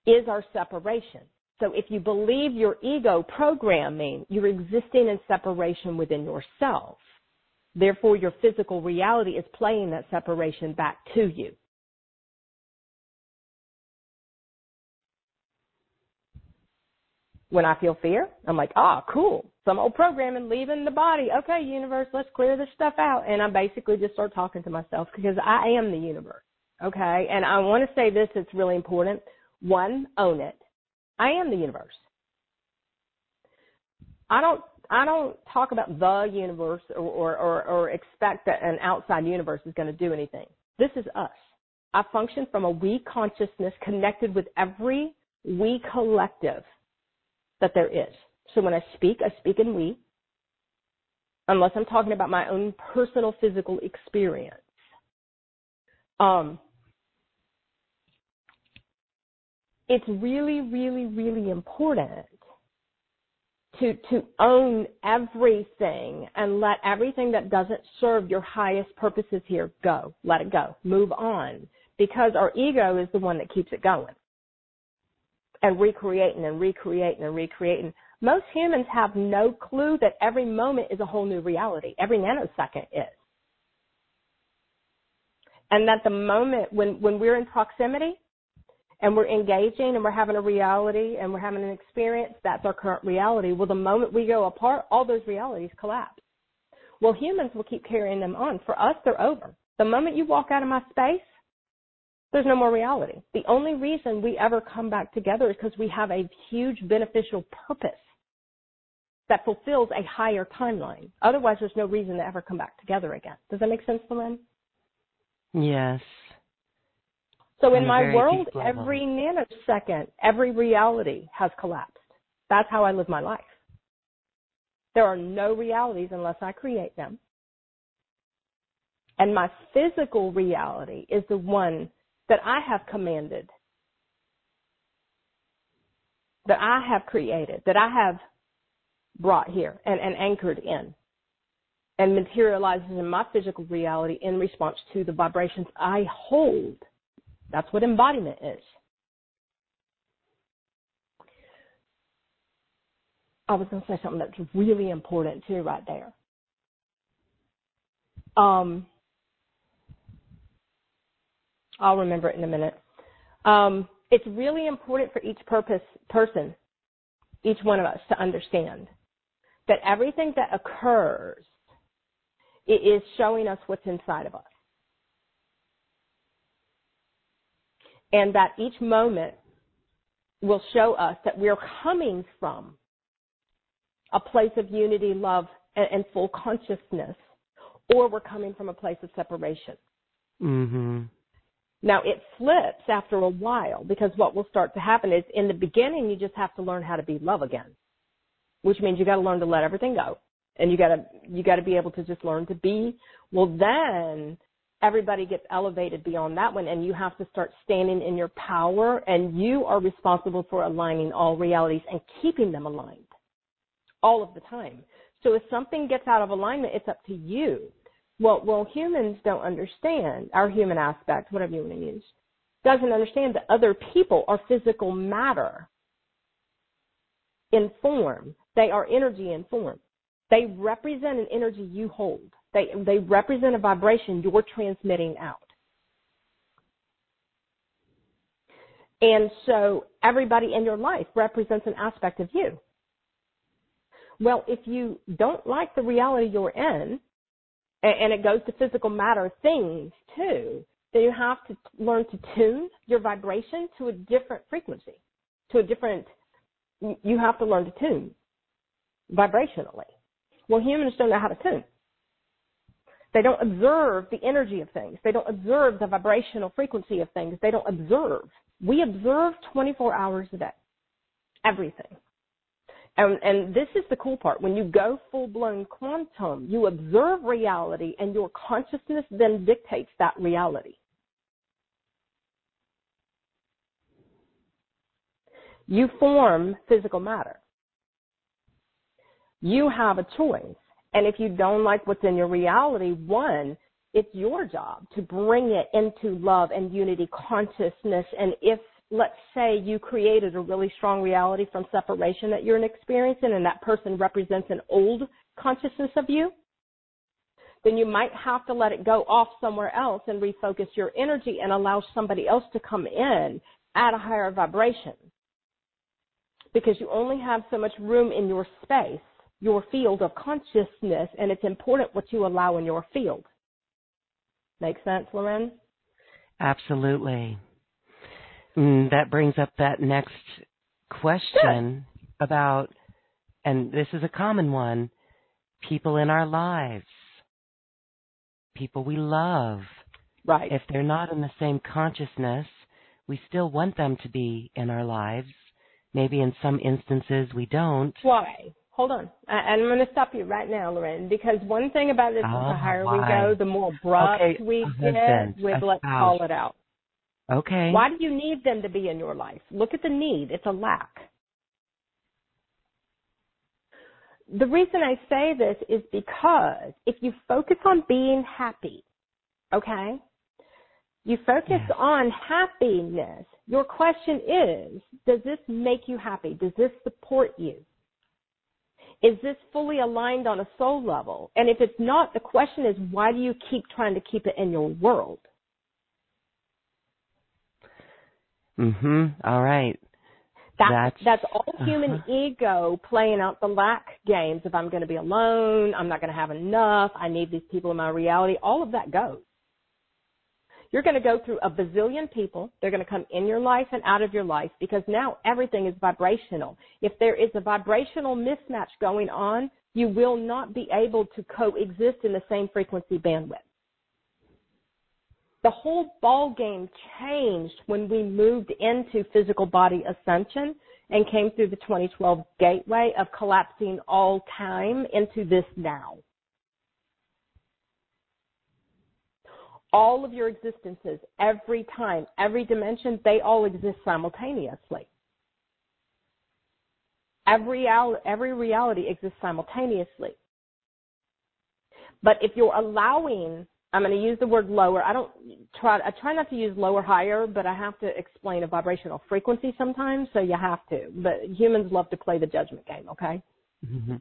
is our separation. So if you believe your ego programming, you're existing in separation within yourself. Therefore, your physical reality is playing that separation back to you. When I feel fear, I'm like, ah, cool. Some old programming leaving the body. Okay, universe, let's clear this stuff out. And I basically just start talking to myself because I am the universe. Okay. And I want to say this, it's really important. One, own it. I am the universe. I don't I don't talk about the universe or, or, or, or expect that an outside universe is going to do anything. This is us. I function from a we consciousness connected with every we collective that there is. So when I speak, I speak in we, unless I'm talking about my own personal physical experience. Um, it's really, really, really important to to own everything and let everything that doesn't serve your highest purposes here go. Let it go. Move on. Because our ego is the one that keeps it going. And recreating and recreating and recreating. Most humans have no clue that every moment is a whole new reality. Every nanosecond is. And that the moment when, when we're in proximity, and we're engaging and we're having a reality and we're having an experience, that's our current reality. Well, the moment we go apart, all those realities collapse. Well, humans will keep carrying them on. For us, they're over. The moment you walk out of my space, there's no more reality. The only reason we ever come back together is because we have a huge beneficial purpose that fulfills a higher timeline. Otherwise, there's no reason to ever come back together again. Does that make sense, Lynn? Yes. So in my world, every nanosecond, every reality has collapsed. That's how I live my life. There are no realities unless I create them. And my physical reality is the one that I have commanded, that I have created, that I have brought here and, and anchored in and materializes in my physical reality in response to the vibrations I hold that's what embodiment is. I was going to say something that's really important too, right there. Um, I'll remember it in a minute. Um, it's really important for each purpose person, each one of us, to understand that everything that occurs is showing us what's inside of us. And that each moment will show us that we're coming from a place of unity, love, and, full consciousness, or we're coming from a place of separation. Mm-hmm. Now it flips after a while because what will start to happen is in the beginning you just have to learn how to be love again, which means you got to learn to let everything go, and you got to you got to be able to just learn to be. Well, then everybody gets elevated beyond that one and you have to start standing in your power and you are responsible for aligning all realities and keeping them aligned all of the time. So if something gets out of alignment, it's up to you. Well, well, humans don't understand our human aspect, whatever you want to use, doesn't understand that other people are physical matter in form. They are energy in form. They represent an energy you hold. They, they represent a vibration you're transmitting out. And so everybody in your life represents an aspect of you. Well, if you don't like the reality you're in, and it goes to physical matter things too, then you have to learn to tune your vibration to a different frequency, to a different, you have to learn to tune vibrationally. Well, humans don't know how to tune. They don't observe the energy of things. They don't observe the vibrational frequency of things. They don't observe. We observe 24 hours a day. Everything. And, and this is the cool part. When you go full blown quantum, you observe reality and your consciousness then dictates that reality. You form physical matter. You have a choice. And if you don't like what's in your reality, one, it's your job to bring it into love and unity consciousness. And if, let's say, you created a really strong reality from separation that you're experiencing and that person represents an old consciousness of you, then you might have to let it go off somewhere else and refocus your energy and allow somebody else to come in at a higher vibration. Because you only have so much room in your space your field of consciousness, and it's important what you allow in your field. Make sense, Lauren? Absolutely. Mm, that brings up that next question about, and this is a common one, people in our lives, people we love. Right. If they're not in the same consciousness, we still want them to be in our lives. Maybe in some instances we don't. Why? Hold on. I, I'm going to stop you right now, Lauren, because one thing about this oh, is the higher why? we go, the more abrupt okay, we get with let's call it out. Okay. Why do you need them to be in your life? Look at the need. It's a lack. The reason I say this is because if you focus on being happy, okay, you focus on happiness. Your question is, does this make you happy? Does this support you? Is this fully aligned on a soul level? And if it's not, the question is, why do you keep trying to keep it in your world? Mhm. All right. That, that's that's all human uh-huh. ego playing out the lack games. If I'm going to be alone, I'm not going to have enough. I need these people in my reality. All of that goes. You're going to go through a bazillion people. They're going to come in your life and out of your life because now everything is vibrational. If there is a vibrational mismatch going on, you will not be able to coexist in the same frequency bandwidth. The whole ball game changed when we moved into physical body ascension and came through the 2012 gateway of collapsing all time into this now. All of your existences, every time, every dimension, they all exist simultaneously. Every, every reality exists simultaneously. But if you're allowing, I'm going to use the word lower. I don't try, I try not to use lower, higher, but I have to explain a vibrational frequency sometimes, so you have to. But humans love to play the judgment game, okay? Mm-hmm.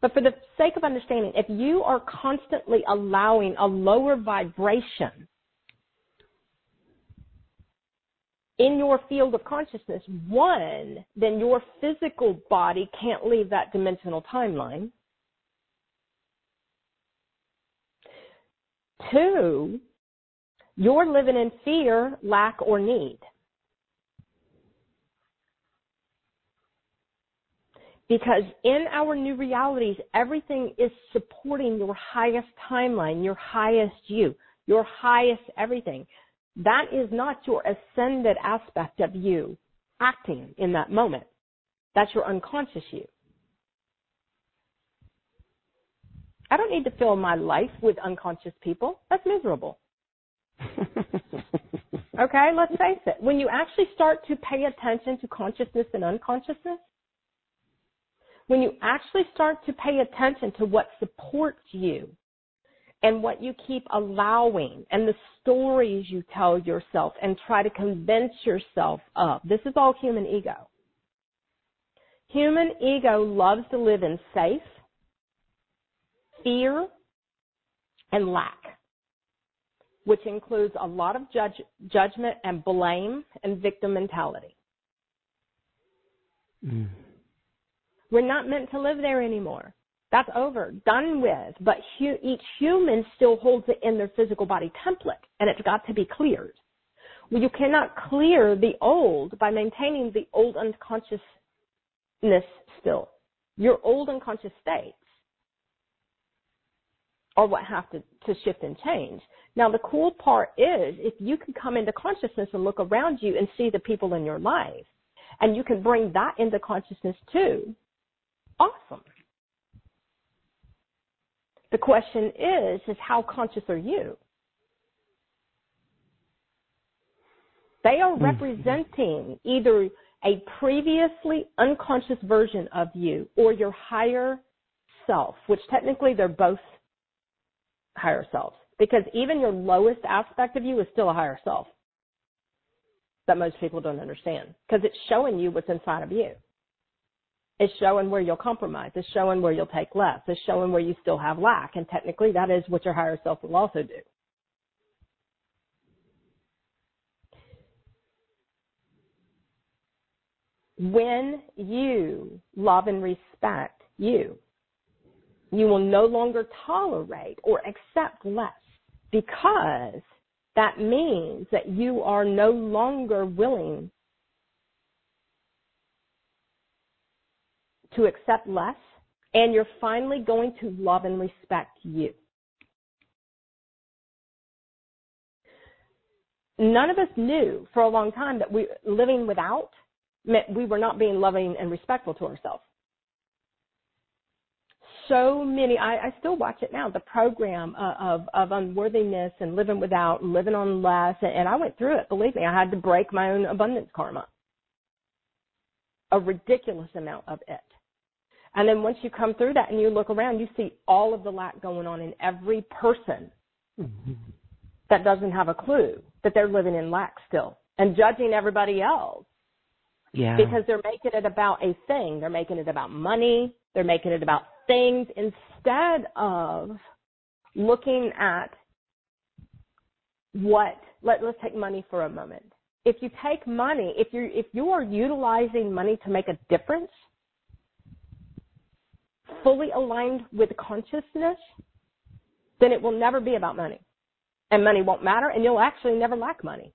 But for the sake of understanding, if you are constantly allowing a lower vibration in your field of consciousness, one, then your physical body can't leave that dimensional timeline. Two, you're living in fear, lack, or need. Because in our new realities, everything is supporting your highest timeline, your highest you, your highest everything. That is not your ascended aspect of you acting in that moment. That's your unconscious you. I don't need to fill my life with unconscious people. That's miserable. okay, let's face it. When you actually start to pay attention to consciousness and unconsciousness, when you actually start to pay attention to what supports you and what you keep allowing and the stories you tell yourself and try to convince yourself of, this is all human ego. Human ego loves to live in safe, fear, and lack, which includes a lot of judge, judgment and blame and victim mentality. Mm. We're not meant to live there anymore. That's over, done with. But hu- each human still holds it in their physical body template, and it's got to be cleared. Well, you cannot clear the old by maintaining the old unconsciousness still. Your old unconscious states are what have to, to shift and change. Now, the cool part is if you can come into consciousness and look around you and see the people in your life, and you can bring that into consciousness too, awesome. The question is, is how conscious are you? They are mm-hmm. representing either a previously unconscious version of you or your higher self, which technically they're both higher selves. Because even your lowest aspect of you is still a higher self that most people don't understand. Because it's showing you what's inside of you. It's showing where you'll compromise. It's showing where you'll take less. It's showing where you still have lack. And technically that is what your higher self will also do. When you love and respect you, you will no longer tolerate or accept less because that means that you are no longer willing to accept less and you're finally going to love and respect you. None of us knew for a long time that we living without meant we were not being loving and respectful to ourselves so many. I, I still watch it now. The program uh, of of unworthiness and living without, living on less, and, and I went through it. Believe me, I had to break my own abundance karma. A ridiculous amount of it. And then once you come through that and you look around, you see all of the lack going on in every person mm-hmm. that doesn't have a clue that they're living in lack still and judging everybody else. Yeah. Because they're making it about a thing. They're making it about money. They're making it about things instead of looking at what let, let's take money for a moment if you take money if you if you are utilizing money to make a difference fully aligned with consciousness then it will never be about money and money won't matter and you'll actually never lack money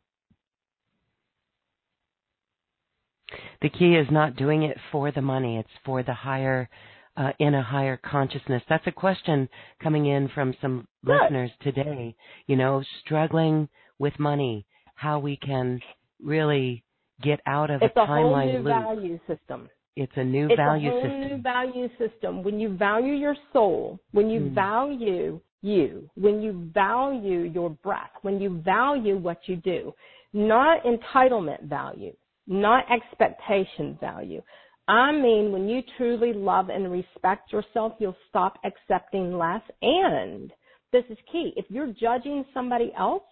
the key is not doing it for the money it's for the higher uh, in a higher consciousness? That's a question coming in from some Good. listeners today. You know, struggling with money, how we can really get out of it's a timeline whole new loop. value system. It's a new it's value a whole system. new value system. When you value your soul, when you mm. value you, when you value your breath, when you value what you do, not entitlement value, not expectation value, I mean, when you truly love and respect yourself, you'll stop accepting less. And this is key. If you're judging somebody else,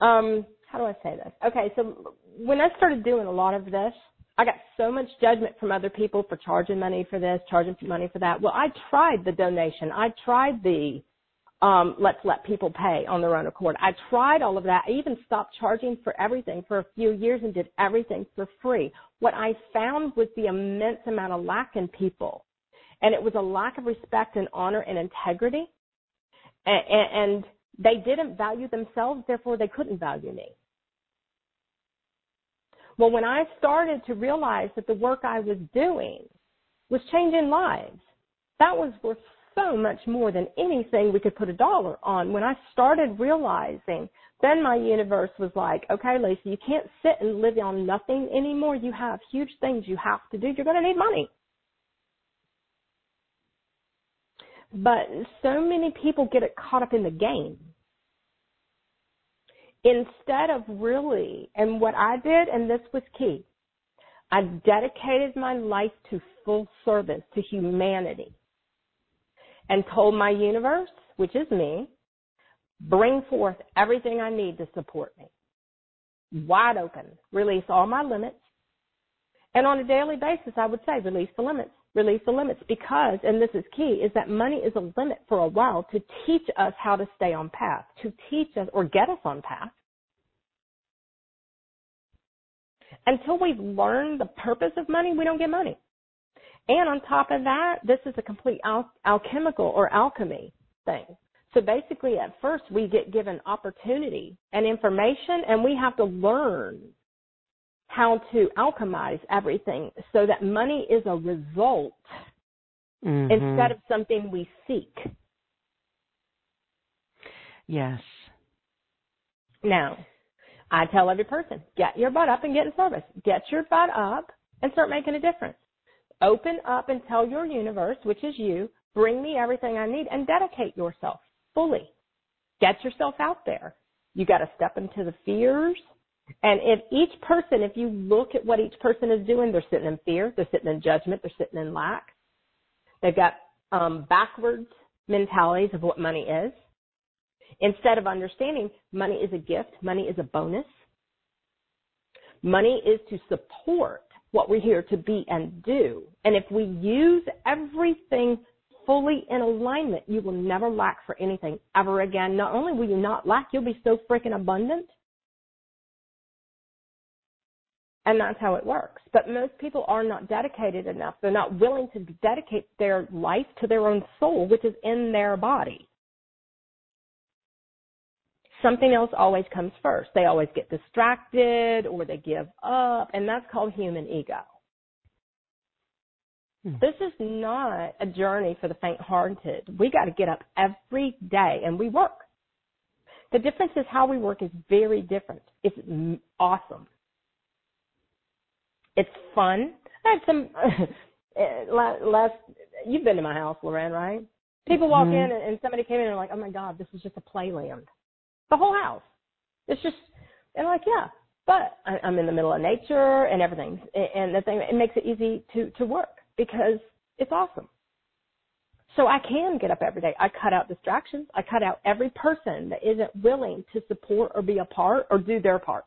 um, how do I say this? Okay, so when I started doing a lot of this, I got so much judgment from other people for charging money for this, charging money for that. Well, I tried the donation. I tried the um, let's let people pay on their own accord. I tried all of that. I even stopped charging for everything for a few years and did everything for free. What I found was the immense amount of lack in people. And it was a lack of respect and honor and integrity. And, and they didn't value themselves, therefore they couldn't value me. Well, when I started to realize that the work I was doing was changing lives, that was worth so much more than anything we could put a dollar on. When I started realizing, then my universe was like, okay, Lacey, you can't sit and live on nothing anymore. You have huge things you have to do. You're going to need money. But so many people get it caught up in the game. Instead of really, and what I did, and this was key, I dedicated my life to full service to humanity and told my universe, which is me, bring forth everything I need to support me. Wide open. Release all my limits. And on a daily basis, I would say release the limits. Release the limits because, and this is key, is that money is a limit for a while to teach us how to stay on path, to teach us or get us on path. Until we've learned the purpose of money, we don't get money. And on top of that, this is a complete al- alchemical or alchemy thing. So basically, at first, we get given opportunity and information, and we have to learn how to alchemize everything so that money is a result Mhm. instead of something we seek. Yes. Now, I tell every person, get your butt up and get in service. Get your butt up and start making a difference. Open up and tell your universe, which is you, bring me everything I need and dedicate yourself fully. Get yourself out there. You got to step into the fears. And if each person, if you look at what each person is doing, they're sitting in fear, they're sitting in judgment, they're sitting in lack. They've got um, backwards mentalities of what money is. Instead of understanding money is a gift, money is a bonus. Money is to support what we're here to be and do. And if we use everything fully in alignment, you will never lack for anything ever again. Not only will you not lack, you'll be so freaking abundant. And that's how it works. But most people are not dedicated enough. They're not willing to dedicate their life to their own soul, which is in their body something else always comes first. They always get distracted or they give up, and that's called human ego. Hmm. This is not a journey for the faint hearted. We got to get up every day and we work. The difference is how we work is very different. It's awesome. It's fun. I had some last. You've been to my house, Lauren, right? People walk Mhm. in and, and somebody came in and they're like, "Oh my God, this is just a playland." The whole house. It's just, and like, yeah, but I, I'm in the middle of nature and everything, and and the thing it makes it easy to to work because it's awesome. So I can get up every day. I cut out distractions. I cut out every person that isn't willing to support or be a part or do their part.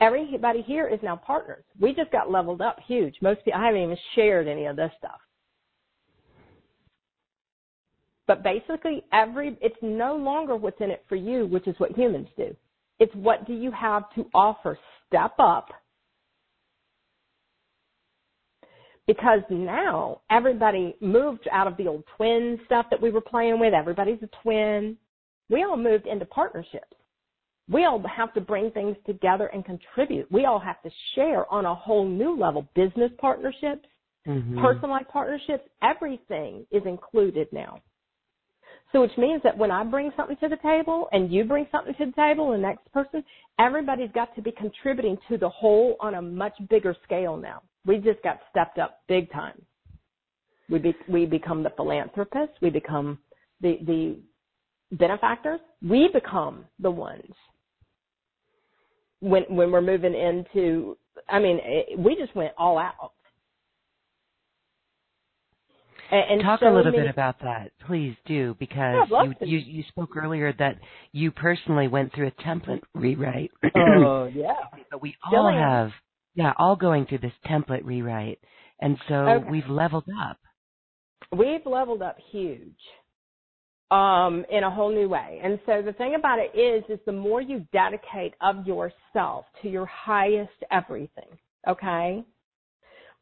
Everybody here is now partners. We just got leveled up huge. Most people, I haven't even shared any of this stuff. But basically, every it's no longer what's in it for you, which is what humans do. It's what do you have to offer? Step up. Because now everybody moved out of the old twin stuff that we were playing with. Everybody's a twin. We all moved into partnerships. We all have to bring things together and contribute. We all have to share on a whole new level. Business partnerships, Mhm. person like partnerships, everything is included now. So which means that when I bring something to the table and you bring something to the table the next person, everybody's got to be contributing to the whole on a much bigger scale now. We just got stepped up big time. We be, we become the philanthropists, we become the the benefactors, we become the ones when when we're moving into I mean, it, we just went all out. And, and Talk so a little many- bit about that, please do, because Yeah, you, you you spoke earlier that you personally went through a template rewrite. Oh yeah. but we Still all am. have, yeah, all going through this template rewrite, and so Okay. we've leveled up. we've leveled up huge um, in a whole new way. And so the thing about it is, is the more you dedicate of yourself to your highest everything, okay?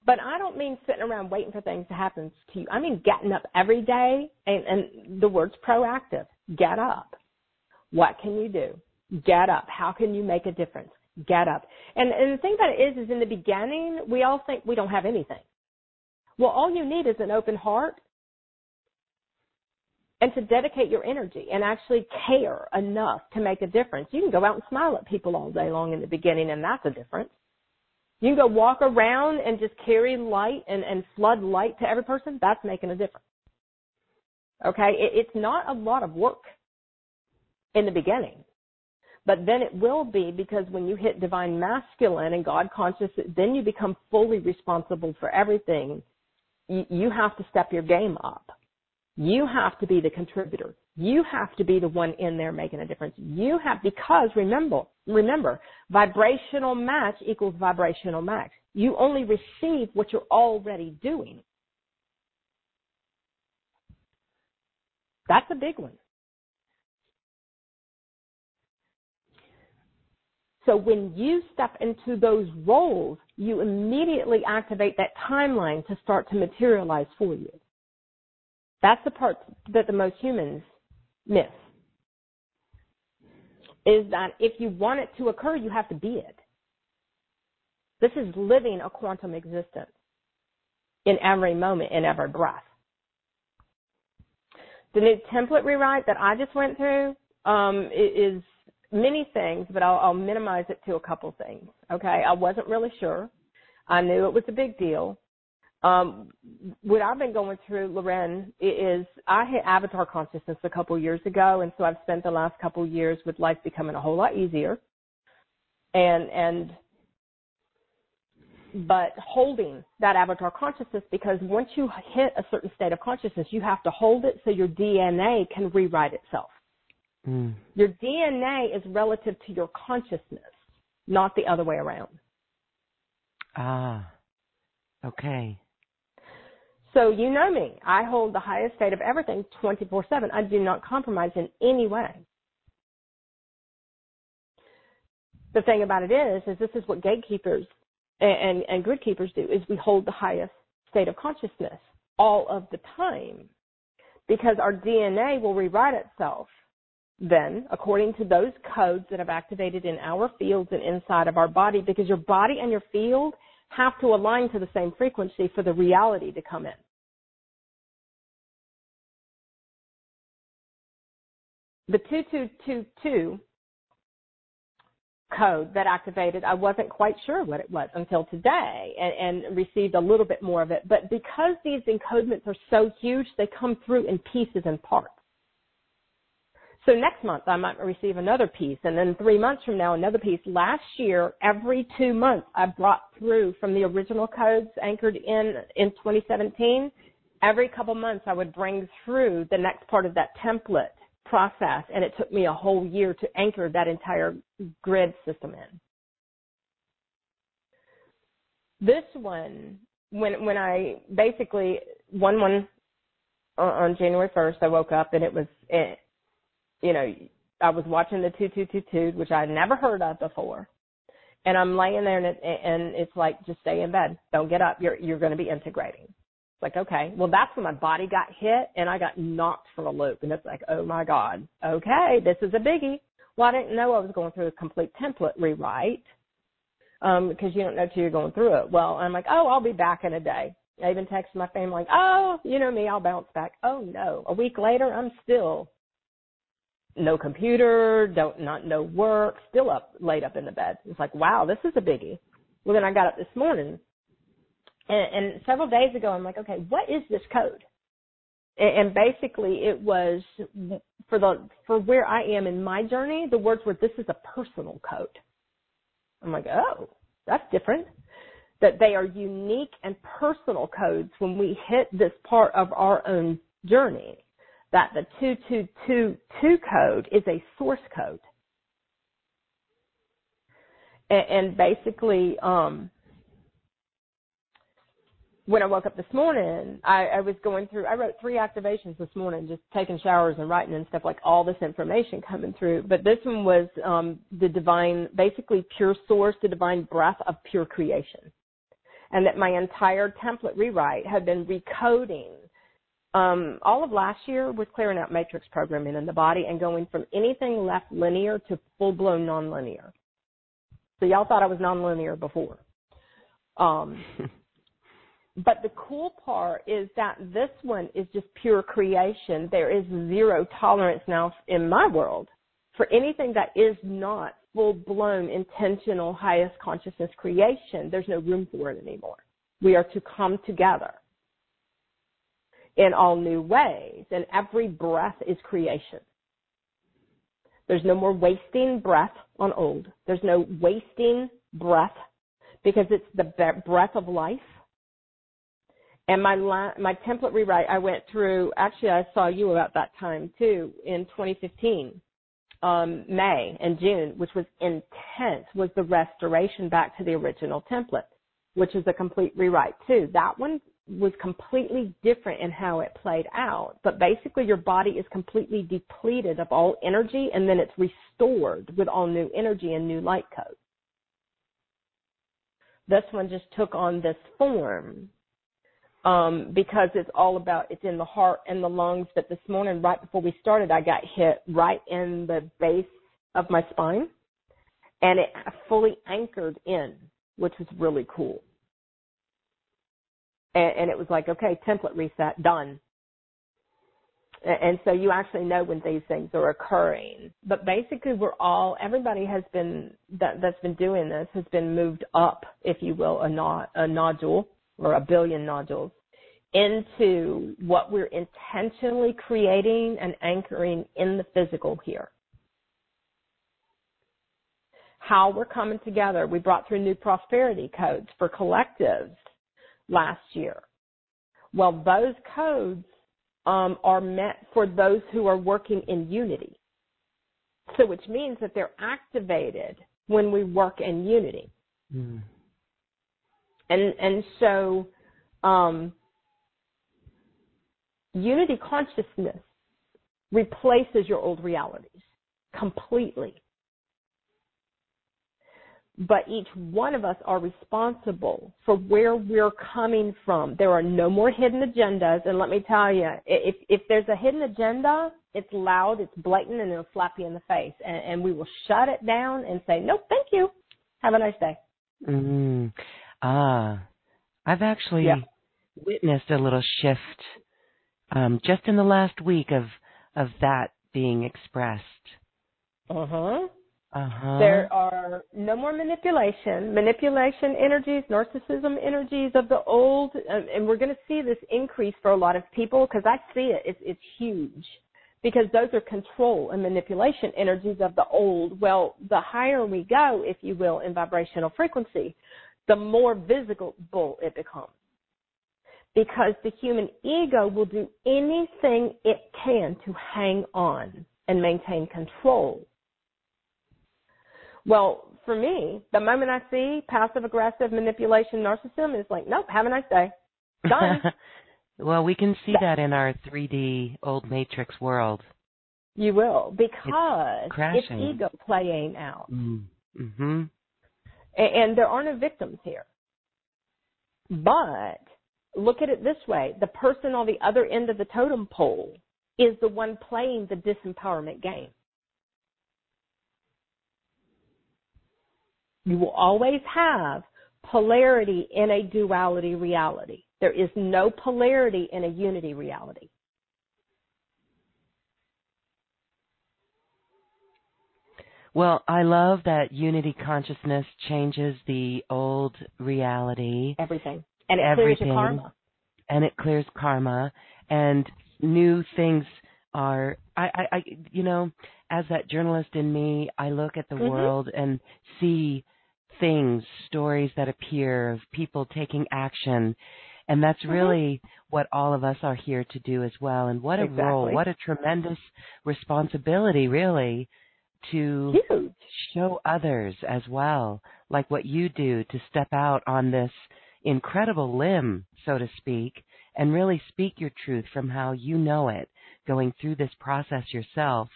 But I don't mean sitting around waiting for things to happen to you. I mean getting up every day, and, and the word's proactive. Get up. What can you do? Get up. How can you make a difference? Get up. And, and the thing about it is, is in the beginning, we all think we don't have anything. Well, all you need is an open heart and to dedicate your energy and actually care enough to make a difference. You can go out and smile at people all day long in the beginning, and that's a difference. You can go walk around and just carry light and, and flood light to every person. That's making a difference. Okay? It, it's not a lot of work in the beginning. But then it will be because when you hit divine masculine and God conscious, then you become fully responsible for everything. You, you have to step your game up. You have to be the contributor. You have to be the one in there making a difference. You have, because remember, remember, vibrational match equals vibrational max. You only receive what you're already doing. That's a big one. So when you step into those roles, you immediately activate that timeline to start to materialize for you. That's the part that the most humans miss. Is that if you want it to occur, you have to be it. This is living a quantum existence in every moment, in every breath. The new template rewrite that I just went through um, is many things, but I'll, I'll minimize it to a couple things. Okay, I wasn't really sure. I knew it was a big deal. Um, what I've been going through, Lauren, is I hit avatar consciousness a couple years ago, and so I've spent the last couple years with life becoming a whole lot easier. And and but holding that avatar consciousness because once you hit a certain state of consciousness, you have to hold it so your DNA can rewrite itself. Mm. Your DNA is relative to your consciousness, not the other way around. Ah, okay. So you know me. I hold the highest state of everything 24 7. I do not compromise in any way. The thing about it is, is this is what gatekeepers and, and, good keepers do, is we hold the highest state of consciousness all of the time. Because our DNA will rewrite itself then according to those codes that have activated in our fields and inside of our body because your body and your field have to align to the same frequency for the reality to come in. The 2222 code that activated, I wasn't quite sure what it was until today and, and received a little bit more of it. But because these encodements are so huge, they come through in pieces and parts. So next month I might receive another piece and then three months from now another piece. Last year, every two months I brought through from the original codes anchored in, in 2017. Every couple months I would bring through the next part of that template process and it took me a whole year to anchor that entire grid system in. This one, when, when I basically, one, one, on January 1st, I woke up and it was, it, you know, I was watching the 2222, which I had never heard of before. And I'm laying there and, it, and it's like, just stay in bed. Don't get up. You're, you're going to be integrating. It's like, okay. Well, that's when my body got hit and I got knocked from a loop. And it's like, oh my God. Okay. This is a biggie. Well, I didn't know I was going through a complete template rewrite. Um, because you don't know till you're going through it. Well, I'm like, oh, I'll be back in a day. I even texted my family like, oh, you know me, I'll bounce back. Oh no. A week later, I'm still no computer, don't not no work, still up laid up in the bed. It's like, wow, this is a biggie. Well, then I got up this morning, and, and several days ago, I'm like, okay, what is this code? And, and basically, it was for the for where I am in my journey. The words were, "This is a personal code." I'm like, oh, that's different. That they are unique and personal codes when we hit this part of our own journey that the 2222 code is a source code. And, and basically, um, when I woke up this morning, I, I was going through, I wrote three activations this morning, just taking showers and writing and stuff like all this information coming through. But this one was um, the divine, basically pure source, the divine breath of pure creation. And that my entire template rewrite had been recoding um, all of last year was clearing out matrix programming in the body and going from anything left linear to full blown nonlinear. So y'all thought I was nonlinear before. Um, but the cool part is that this one is just pure creation. There is zero tolerance now in my world for anything that is not full blown intentional highest consciousness creation. There's no room for it anymore. We are to come together in all new ways. And every breath is creation. There's no more wasting breath on old. There's no wasting breath because it's the breath of life. And my my template rewrite, I went through. Actually, I saw you about that time too in 2015, um, May and June, which was intense. Was the restoration back to the original template, which is a complete rewrite too. That one was completely different in how it played out. But basically your body is completely depleted of all energy and then it's restored with all new energy and new light codes. This one just took on this form um, because it's all about it's in the heart and the lungs. But this morning, right before we started, I got hit right in the base of my spine, and it fully anchored in, which was really cool. And, and it was like, okay, template reset, done. And so you actually know when these things are occurring. But basically, we're all everybody has been that that's been doing this has been moved up, if you will, a, nod, a nodule or a billion nodules into what we're intentionally creating and anchoring in the physical here. How we're coming together. We brought through new prosperity codes for collectives last year. Well, those codes um, are meant for those who are working in unity. So, which means that they're activated when we work in unity. Mm. And and so, um, unity consciousness replaces your old realities completely but each one of us are responsible for where we're coming from. There are no more hidden agendas, and let me tell you, if if there's a hidden agenda, it's loud, it's blatant, and it'll slap you in the face, and, and we will shut it down and say, "Nope, thank you. Have a nice day." Mm. Ah, I've actually yeah. witnessed a little shift um, just in the last week of of that being expressed. Uh huh. Uh-huh. There are no more manipulation, manipulation energies, narcissism energies of the old, and we're going to see this increase for a lot of people because I see it. It's, it's huge because those are control and manipulation energies of the old. Well, the higher we go, if you will, in vibrational frequency, the more visible it becomes. Because the human ego will do anything it can to hang on and maintain control well, for me, the moment I see passive aggressive manipulation narcissism, it's like, nope, have a nice day. Done. well, we can see that in our 3D old matrix world. You will, because it's, it's ego playing out. Mm-hmm. And, and there are no victims here. But look at it this way the person on the other end of the totem pole is the one playing the disempowerment game. You will always have polarity in a duality reality. There is no polarity in a unity reality. Well, I love that unity consciousness changes the old reality. Everything. And it Everything. clears karma. And it clears karma and new things are I, I, I you know, as that journalist in me, I look at the mm-hmm. world and see things, stories that appear of people taking action. And that's mm-hmm. really what all of us are here to do as well. And what a exactly. role, what a tremendous responsibility, really, to Huge. show others as well, like what you do to step out on this incredible limb, so to speak, and really speak your truth from how you know it, going through this process yourself.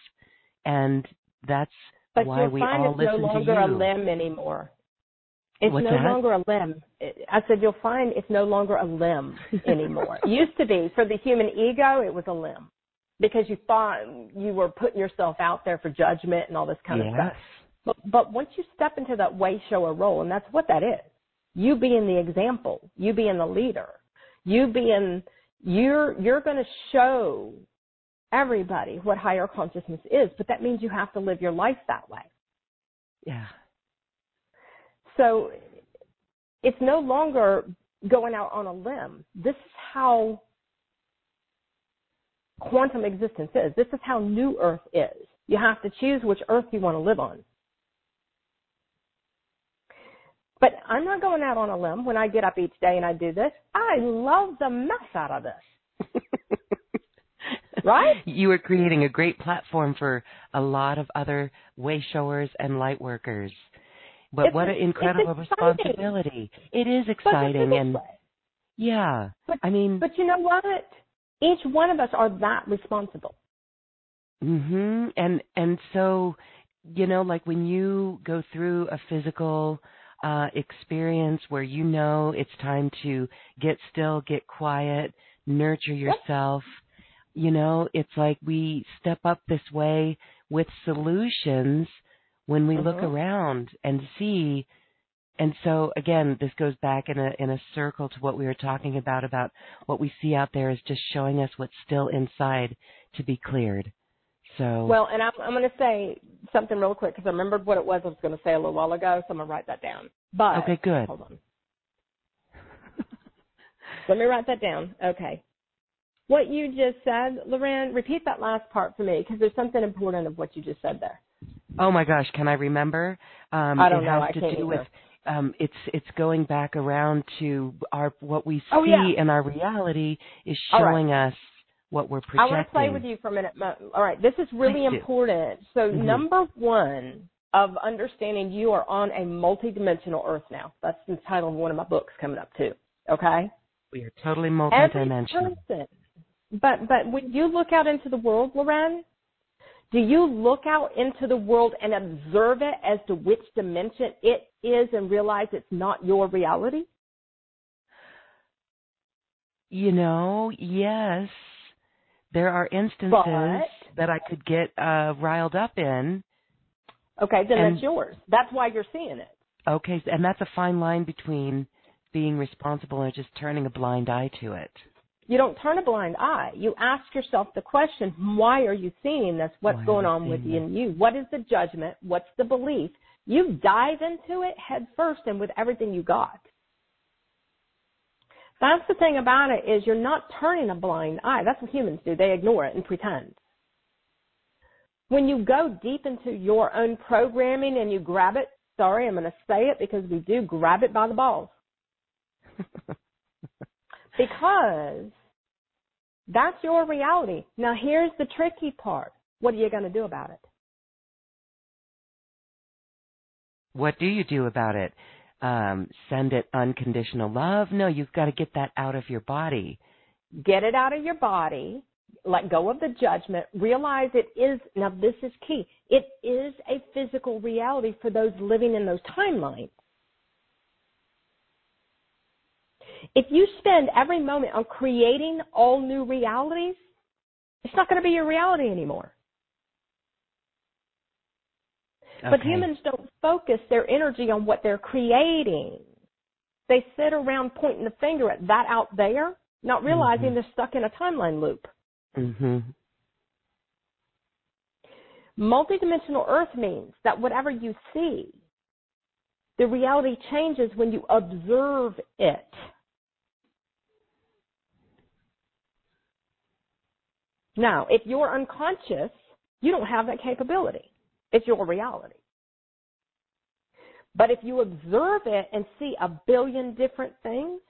And that's but why we all listen to you. It's no longer a limb anymore. It's What's no that? longer a limb. I said you'll find it's no longer a limb anymore. it used to be for the human ego, it was a limb because you thought you were putting yourself out there for judgment and all this kind yes. of stuff. But but once you step into that way shower role, and that's what that is, you being the example, you being the leader, you being you're you're going to show everybody what higher consciousness is, but that means you have to live your life that way. Yeah. So it's no longer going out on a limb. This is how quantum existence is. This is how new earth is. You have to choose which earth you want to live on. But I'm not going out on a limb when I get up each day and I do this. I love the mess out of this. right? You are creating a great platform for a lot of other way showers and light workers. But it's, what an incredible responsibility. It is exciting and Yeah. But, I mean, but you know what? Each one of us are that responsible. mhm. And and so, you know, like when you go through a physical uh experience where you know it's time to get still, get quiet, nurture yourself, you know, it's like we step up this way with solutions when we look Mhm. around and see. And so again this goes back in a in a circle to what we were talking about about what we see out there is just showing us what's still inside to be cleared so Well, and I'm, I'm going to say something real quick because I remembered what it was I was going to say a little while ago, so I'm going to write that down. But okay good hold on. Let me write that down. Okay. What you just said, Lauren, repeat that last part for me because there's something important of what you just said there. oh my gosh can i remember um I don't it know. has I to can't do with um it's it's going back around to our what we see Oh, yeah. in our reality is All right. showing us what we're I want to play with you for a minute. All right, this is really do. important. So, Mhm. number one of understanding you are on a multidimensional Earth now. That's the title of one of my books coming up too. Okay. we are totally multidimensional person. But but when you look out into the world, Lauren, do you look out into the world and observe it as to which dimension it is and realize it's not your reality? You know, yes, there are instances But- that I could get uh, riled up in. Okay, then And- that's yours. That's why you're seeing it. Okay, and that's a fine line between being responsible and just turning a blind eye to it. You don't turn a blind eye. You ask yourself the question, why are you seeing this? What's Why going on with you and you? What is the judgment? What's the belief? You dive into it head first and with everything you got. That's the thing about it is you're not turning a blind eye. That's what humans do. They ignore it and pretend. When you go deep into your own programming and you grab it, sorry, I'm going to say it because we do grab it by the balls. because that's your reality. Now here's the tricky part. What are you going to do about it? What do you do about it? Um, send it unconditional love? No, you've got to get that out of your body. Get it out of your body. Let go of the judgment. Realize it is, now this is key. It is a physical reality for those living in those timelines. If you spend every moment on creating all new realities, it's not going to be your reality anymore. But humans don't focus their energy on what they're creating. They sit around pointing the finger at that out there, not realizing Mhm. they're stuck in a timeline loop. Mhm. Multidimensional Earth means that whatever you see, the reality changes when you observe it. Now, if you're unconscious, you don't have that capability. It's your reality. But if you observe it and see a billion different things,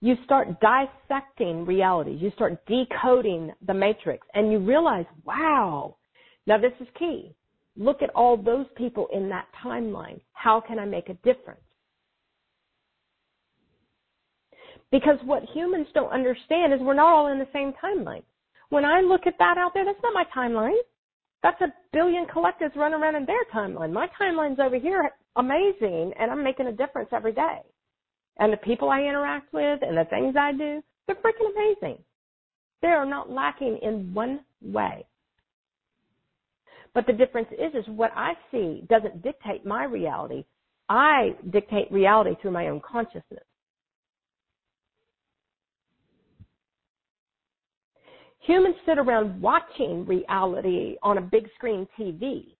you start dissecting realities. You start decoding the matrix and you realize, wow, now this is key. Look at all those people in that timeline. How can I make a difference? Because what humans don't understand is we're not all in the same timeline. When I look at that out there, that's not my timeline. That's a billion collectives running around in their timeline. My timeline's over here, amazing, and I'm making a difference every day. And the people I interact with and the things I do, they're freaking amazing. They are not lacking in one way. But the difference is, is what I see doesn't dictate my reality. I dictate reality through my own consciousness. Humans sit around watching reality on a big screen TV.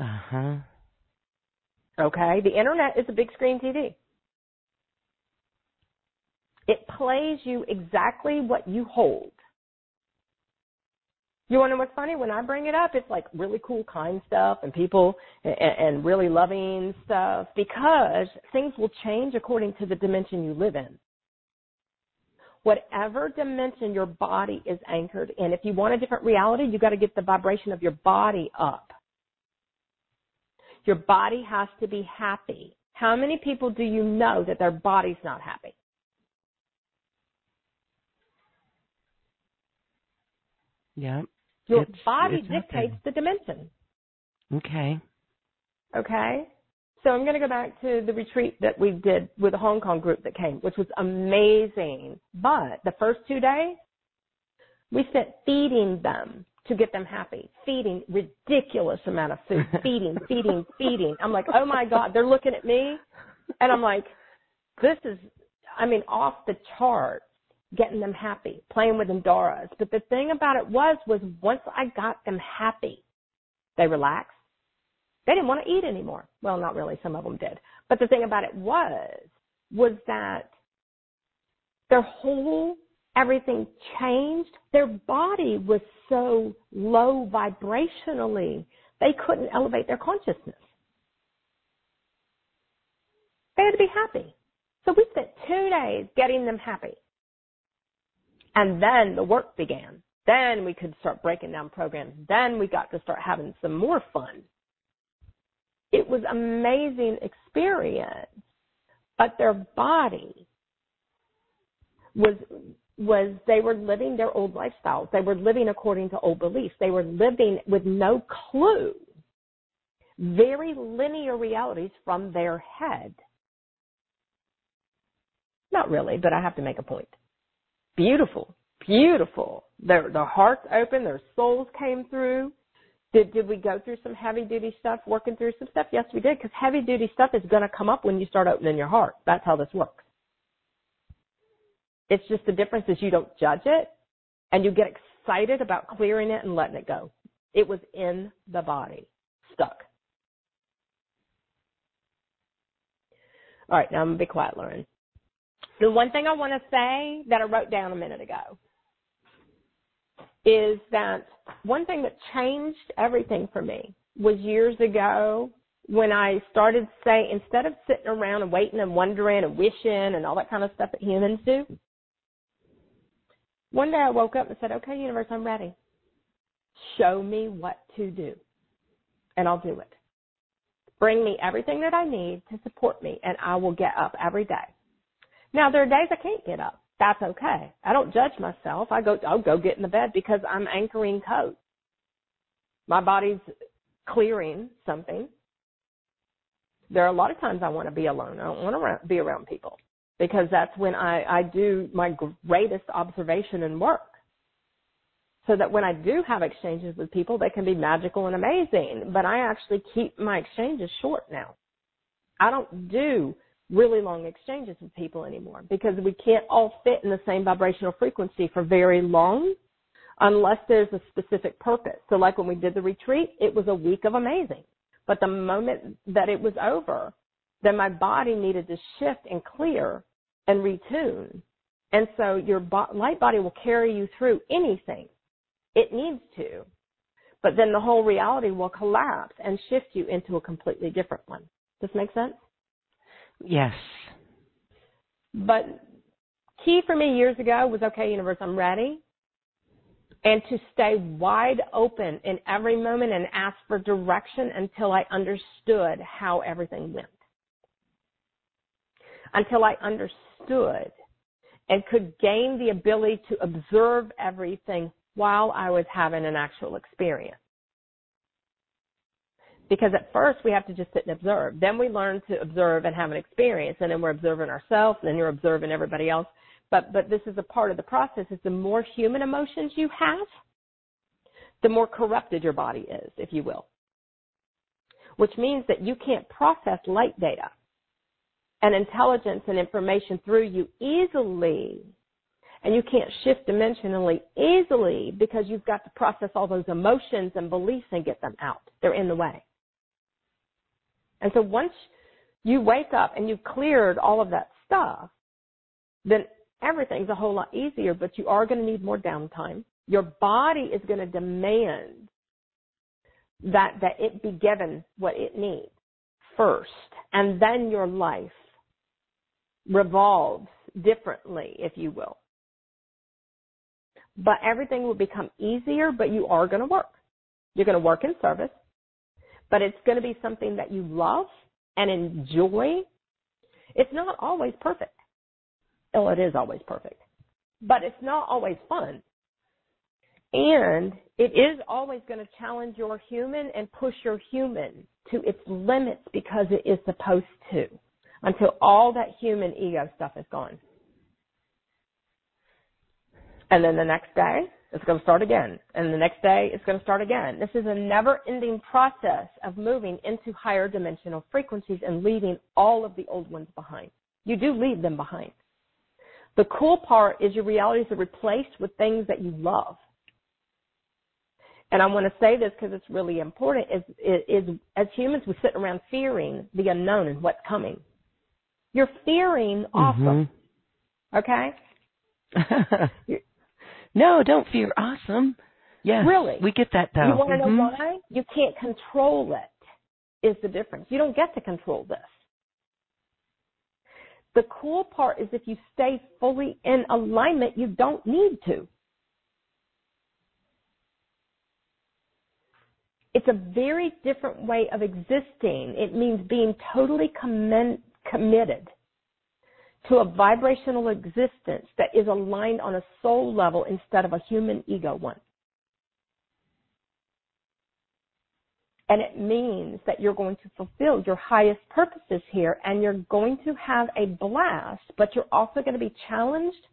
Uh huh. Okay? The internet is a big screen TV. It plays you exactly what you hold. You want to know what's funny? When I bring it up, it's like really cool, kind stuff and people and, and really loving stuff because things will change according to the dimension you live in. Whatever dimension your body is anchored in, if you want a different reality, you've got to get the vibration of your body up. Your body has to be happy. How many people do you know that their body's not happy? Yeah. Your It's- body it's dictates the dimension. Okay. Okay? So I'm going to go back to the retreat that we did with the Hong Kong group that came, which was amazing. But the first two days, we spent feeding them to get them happy, feeding ridiculous amount of food, feeding, feeding, feeding. I'm like, oh my God, they're looking at me. And I'm like, this is, I mean, off the charts, getting them happy, playing with Endoras. But the thing about it was, was once I got them happy, they relaxed. They didn't want to eat anymore. Well, not really. Some of them did. But the thing about it was, was that their whole everything changed. Their body was so low vibrationally, they couldn't elevate their consciousness. They had to be happy. So we spent two days getting them happy. And then the work began. Then we could start breaking down programs. Then we got to start having some more fun. It was amazing experience, but their body was was they were living their old lifestyles. They were living according to old beliefs. They were living with no clue. Very linear realities from their head. Not really, but I have to make a point. Beautiful, beautiful. Their their hearts open, their souls came through. Did did we go through some heavy duty stuff, working through some stuff? Yes, we did, because heavy duty stuff is going to come up when you start opening your heart. That's how this works. It's just the difference is you don't judge it, and you get excited about clearing it and letting it go. It was in the body, stuck. All right, now I'm gonna be quiet, Lauren. The one thing I want to say that I wrote down a minute ago is that one thing that changed everything for me was years ago when I started saying, instead of sitting around and waiting and wondering and wishing and all that kind of stuff that humans do, one day I woke up and said, okay, universe, I'm ready. Show me what to do and I'll do it. Bring me everything that I need to support me and I will get up every day. Now there are days I can't get up. That's okay. I don't judge myself. I go, I'll go get in the bed because I'm anchoring code. My body's clearing something. There are a lot of times I want to be alone. I don't want to be around people because that's when I, I do my greatest observation and work. So that when I do have exchanges with people, they can be magical and amazing. But I actually keep my exchanges short now. I don't do really long exchanges with people anymore because we can't all fit in the same vibrational frequency for very long unless there's a specific purpose. So like when we did the retreat, it was a week of amazing. But the moment that it was over, then my body needed to shift and clear and retune. And so your bo- light body will carry you through anything. It needs to. But then the whole reality will collapse and shift you into a completely different one. Does this make sense? Yes. But key for me years ago was okay, universe, I'm ready. And to stay wide open in every moment and ask for direction until I understood how everything went. Until I understood and could gain the ability to observe everything while I was having an actual experience. Because at first we have to just sit and observe. Then we learn to observe and have an experience and then we're observing ourselves and then you're observing everybody else. But, but this is a part of the process is the more human emotions you have, the more corrupted your body is, if you will. Which means that you can't process light data and intelligence and information through you easily. And you can't shift dimensionally easily because you've got to process all those emotions and beliefs and get them out. They're in the way. And so once you wake up and you've cleared all of that stuff, then everything's a whole lot easier, but you are going to need more downtime. Your body is going to demand that, that it be given what it needs first. And then your life revolves differently, if you will. But everything will become easier, but you are going to work. You're going to work in service but it's going to be something that you love and enjoy, it's not always perfect. Well, it is always perfect, but it's not always fun. And it is always going to challenge your human and push your human to its limits because it is supposed to until all that human ego stuff is gone. And then the next day, it's going to start again. And the next day, it's going to start again. This is a never ending process of moving into higher dimensional frequencies and leaving all of the old ones behind. You do leave them behind. The cool part is your realities are replaced with things that you love. And I want to say this because it's really important. Is, is, is as humans, we sit around fearing the unknown and what's coming. You're fearing awesome. Mm-hmm. Okay? no, don't fear awesome. Yes. Really? We get that though. You want to mm-hmm. know why? You can't control it, is the difference. You don't get to control this. The cool part is if you stay fully in alignment, you don't need to. It's a very different way of existing. It means being totally committed to a vibrational existence that is aligned on a soul level instead of a human ego one. And it means that you're going to fulfill your highest purposes here and you're going to have a blast, but you're also going to be challenged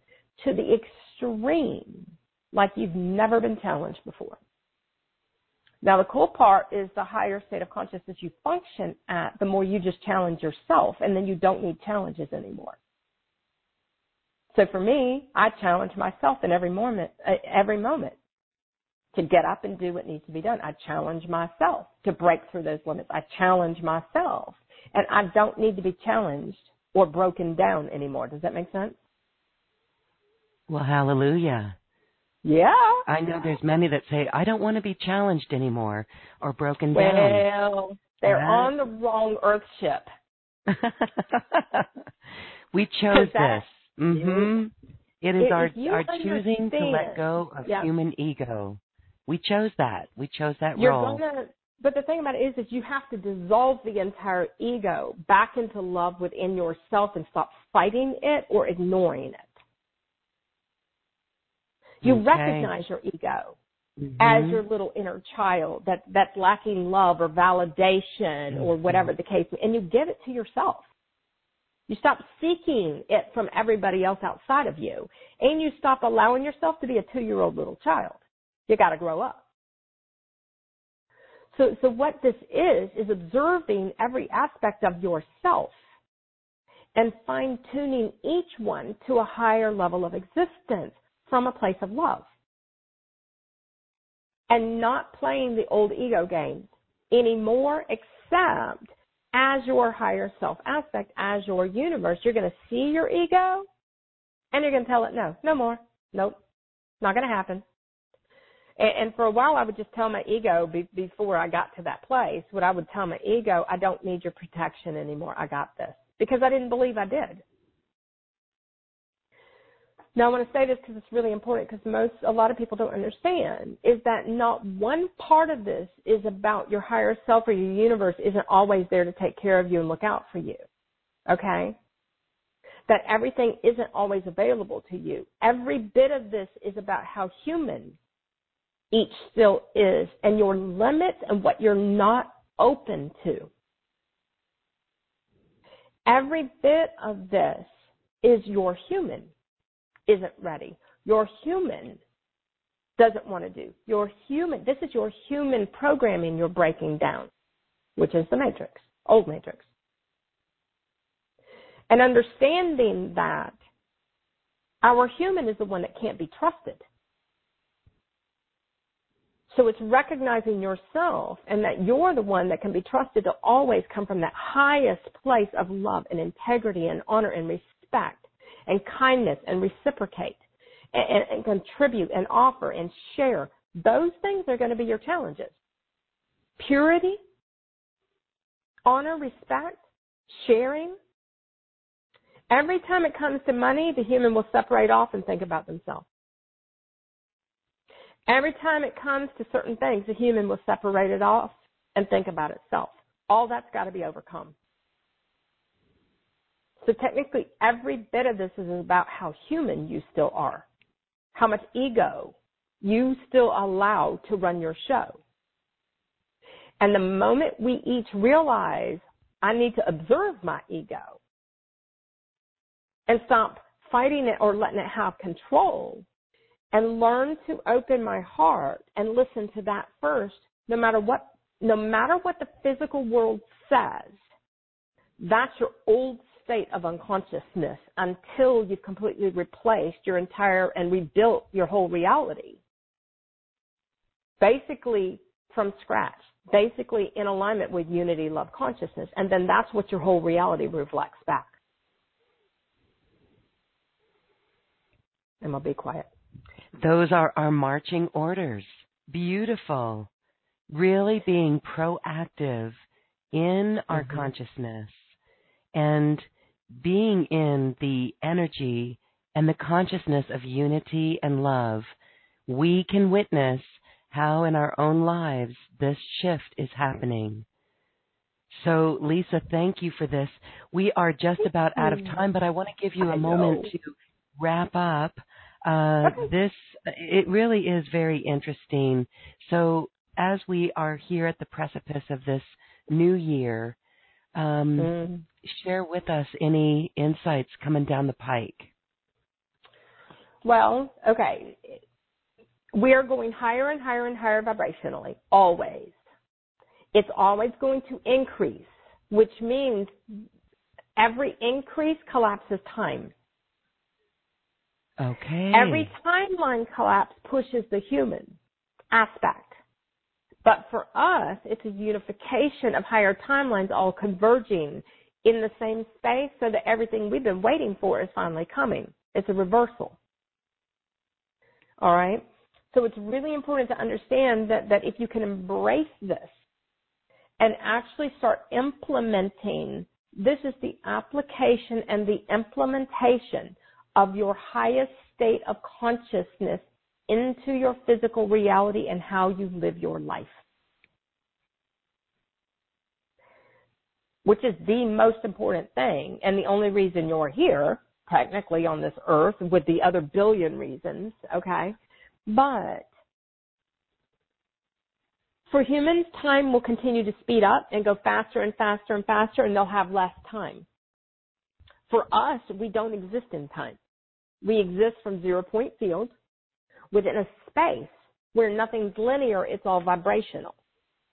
to the extreme like you've never been challenged before. Now, the cool part is the higher state of consciousness you function at, the more you just challenge yourself, and then you don't need challenges anymore. So for me, I challenge myself in every moment, uh, every moment to get up and do what needs to be done. I challenge myself to break through those limits. I challenge myself, and I don't need to be challenged or broken down anymore. Does that make sense? Well, hallelujah. Yeah. I know there's many that say, I don't want to be challenged anymore or broken well, down. Well, they're on the wrong Earth ship. we chose this. Mm-hmm. It is our, our choosing to let go of yeah. human ego. We chose that. We chose that You're role. Gonna, but the thing about it is, is you have to dissolve the entire ego back into love within yourself and stop fighting it or ignoring it. You okay. recognize your ego mm-hmm. as your little inner child that that's lacking love or validation mm-hmm. or whatever the case, be, and you give it to yourself. You stop seeking it from everybody else outside of you, and you stop allowing yourself to be a two-year-old little child. You got to grow up. So, so what this is is observing every aspect of yourself and fine tuning each one to a higher level of existence from a place of love. And not playing the old ego games anymore, except as your higher self aspect, as your universe. You're going to see your ego and you're going to tell it, no, no more. Nope. Not going to happen. And, and for a while, I would just tell my ego be, before I got to that place, what I would tell my ego, I don't need your protection anymore. I got this. Because I didn't believe I did. Now, I want to say this because it's really important because most, a lot of people don't understand is that not one part of this is about your higher self or your universe isn't always there to take care of you and look out for you. Okay? That everything isn't always available to you. Every bit of this is about how human each still is and your limits and what you're not open to. Every bit of this is your human isn't ready. Your human doesn't want to do. Your human, this is your human programming you're breaking down, which is the matrix, old matrix. And understanding that our human is the one that can't be trusted. So it's recognizing yourself and that you're the one that can be trusted to always come from that highest place of love and integrity and honor and respect and kindness and reciprocate and, and contribute and offer and share. Those things are going to be your challenges. Purity, honor, respect, sharing. Every time it comes to money, the human will separate off and think about themselves. Every time it comes to certain things, the human will separate it off and think about itself. All that's got to be overcome. So technically, every bit of this is about how human you still are, how much ego you still allow to run your show. And the moment we each realize I need to observe my ego and stop fighting it or letting it have control and learn to open my heart and listen to that first, no matter what, no matter what the physical world says, that's your old state of unconsciousness until you've completely replaced your entire and rebuilt your whole reality. Basically from scratch, basically in alignment with unity, love, consciousness. And then that's what your whole reality reflects back. And I'll be quiet. Those are our marching orders. Beautiful. Really being proactive in our mm-hmm. consciousness and being in the energy and the consciousness of unity and love, we can witness how in our own lives this shift is happening. So, Lisa, thank you for this. We are just about out of time, but I want to give you a moment to wrap up. Uh, okay. This, it really is very interesting. So, as we are here at the precipice of this new year, um, mm. share with us any insights coming down the pike. Well, okay. We are going higher and higher and higher vibrationally, always. It's always going to increase, which means every increase collapses time. Okay. Every timeline collapse pushes the human aspect. But for us, it's a unification of higher timelines all converging in the same space so that everything we've been waiting for is finally coming. It's a reversal. All right? So it's really important to understand that, that if you can embrace this and actually start implementing, this is the application and the implementation of your highest state of consciousness into your physical reality and how you live your life. Which is the most important thing and the only reason you're here, technically on this earth, with the other billion reasons, okay? But for humans, time will continue to speed up and go faster and faster and faster, and they'll have less time. For us, we don't exist in time. We exist from zero point field within a space where nothing's linear, it's all vibrational,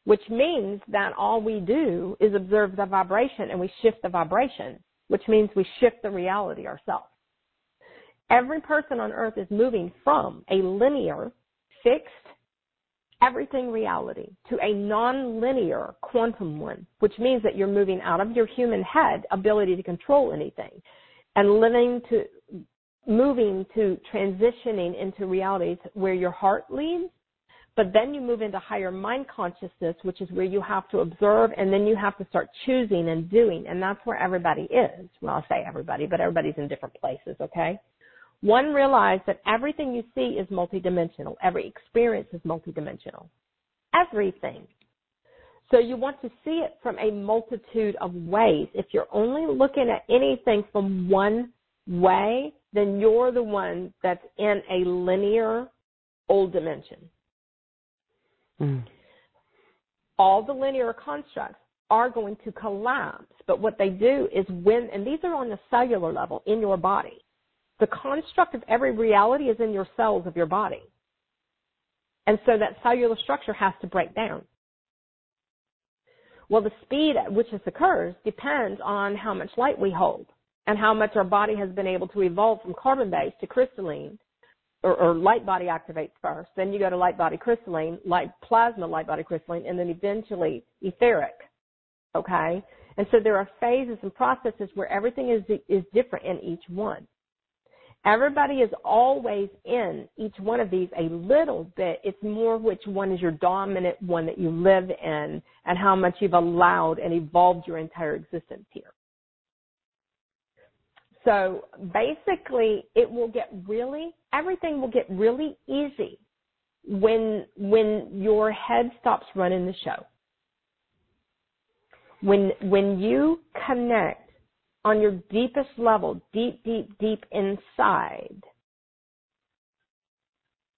which means that all we do is observe the vibration and we shift the vibration, which means we shift the reality ourselves. Every person on earth is moving from a linear, fixed, everything reality to a non-linear quantum one, which means that you're moving out of your human head ability to control anything and living to moving to transitioning into realities where your heart leads, but then you move into higher mind consciousness, which is where you have to observe and then you have to start choosing and doing. And that's where everybody is. Well, I'll say everybody, but everybody's in different places, okay? One, realize that everything you see is multidimensional. Every experience is multidimensional. Everything. So you want to see it from a multitude of ways. If you're only looking at anything from one way, then you're the one that's in a linear old dimension. Mm. All the linear constructs are going to collapse, but what they do is when, and these are on the cellular level in your body. The construct of every reality is in your cells of your body. And so that cellular structure has to break down. Well, the speed at which this occurs depends on how much light we hold and how much our body has been able to evolve from carbon based to crystalline or, or, light body activates first. Then you go to light body crystalline, light plasma light body crystalline, and then eventually etheric. Okay? And so there are phases and processes where everything is, is different in each one. Everybody is always in each one of these a little bit. It's more which one is your dominant one that you live in and how much you've allowed and evolved your entire existence here. So basically, it will get really, everything will get really easy when, when your head stops running the show. When, when you connect on your deepest level, deep, deep, deep inside,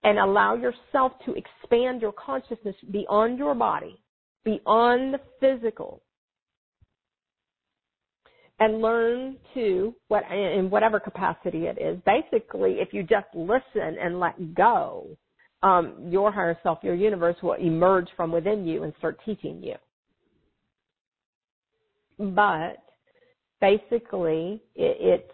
and allow yourself to expand your consciousness beyond your body, beyond the physical, and learn to what in whatever capacity it is. Basically, if you just listen and let go, um, your higher self, your universe will emerge from within you and start teaching you. But basically, it, it's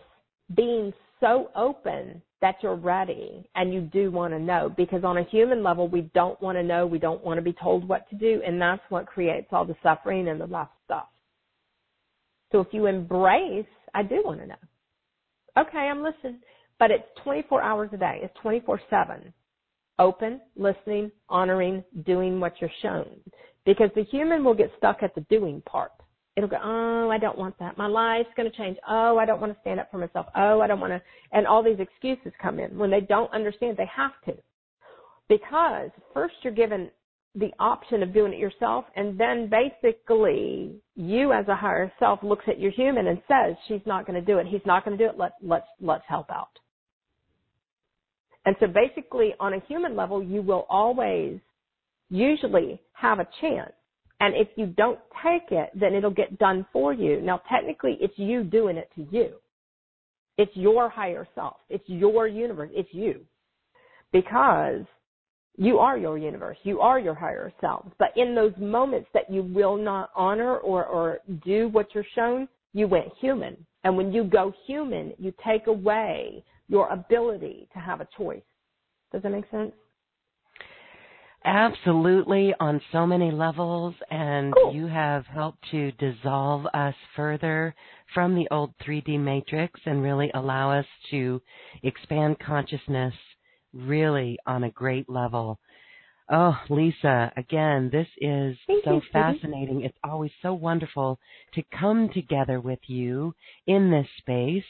being so open that you're ready and you do want to know because on a human level we don't want to know we don't want to be told what to do and that's what creates all the suffering and the rough stuff so if you embrace, I do want to know. Okay, I'm listening. But it's 24 hours a day. It's 24 7. Open, listening, honoring, doing what you're shown. Because the human will get stuck at the doing part. It'll go, oh, I don't want that. My life's going to change. Oh, I don't want to stand up for myself. Oh, I don't want to. And all these excuses come in when they don't understand they have to. Because first you're given the option of doing it yourself and then basically you as a higher self looks at your human and says she's not going to do it. He's not going to do it. Let let's let's help out. And so basically on a human level you will always usually have a chance. And if you don't take it then it'll get done for you. Now technically it's you doing it to you. It's your higher self. It's your universe. It's you. Because you are your universe. You are your higher self. But in those moments that you will not honor or, or do what you're shown, you went human. And when you go human, you take away your ability to have a choice. Does that make sense? Absolutely, on so many levels, and cool. you have helped to dissolve us further from the old 3D matrix and really allow us to expand consciousness really on a great level. Oh, Lisa, again, this is Thank so you, fascinating. It's always so wonderful to come together with you in this space.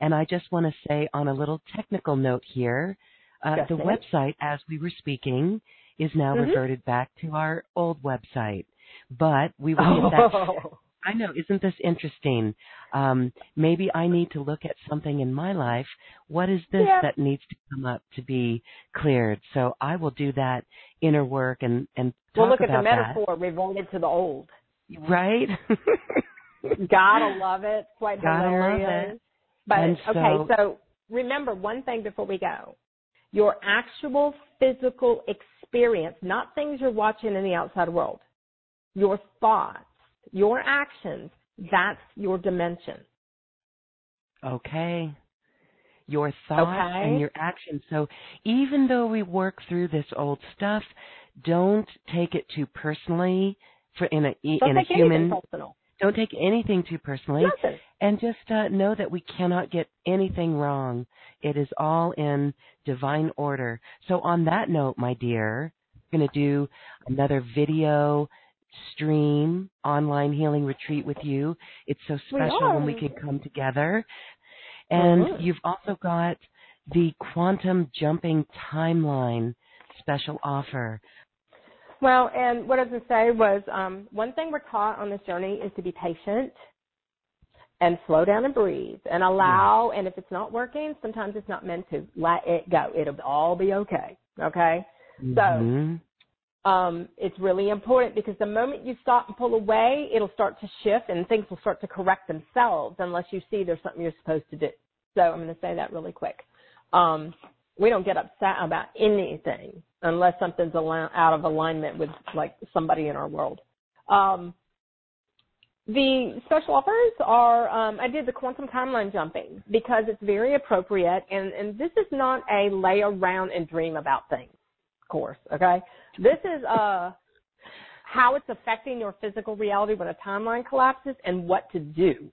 And I just want to say on a little technical note here, uh, the ma'am. website, as we were speaking, is now mm-hmm. reverted back to our old website. But we will get that oh. I know. Isn't this interesting? Um, maybe I need to look at something in my life. What is this yeah. that needs to come up to be cleared? So I will do that inner work and and talk well, look about at the metaphor. That. Reverted to the old. Right. Gotta love it. Quite Gotta hilarious. Love it. But and okay, so remember one thing before we go. Your actual physical experience, not things you're watching in the outside world. Your thoughts your actions, that's your dimension. Okay. Your thoughts okay. and your actions. So even though we work through this old stuff, don't take it too personally for in a don't in a human personal. don't take anything too personally Nothing. and just uh, know that we cannot get anything wrong it is all in divine order so on that note my dear i'm going to do another video stream online healing retreat with you. It's so special when we can come together. And mm-hmm. you've also got the quantum jumping timeline special offer. Well, and what I was going to say was um, one thing we're taught on this journey is to be patient and slow down and breathe and allow. And if it's not working, sometimes it's not meant to. Let it go. It'll all be okay. Okay. Mm-hmm. So um, it's really important because the moment you stop and pull away, it'll start to shift and things will start to correct themselves unless you see there's something you're supposed to do. So I'm going to say that really quick. Um, we don't get upset about anything unless something's out of alignment with like somebody in our world. Um, the special offers are um, I did the quantum timeline jumping because it's very appropriate and, and this is not a lay around and dream about things course. Okay, this is uh how it's affecting your physical reality when a timeline collapses and what to do.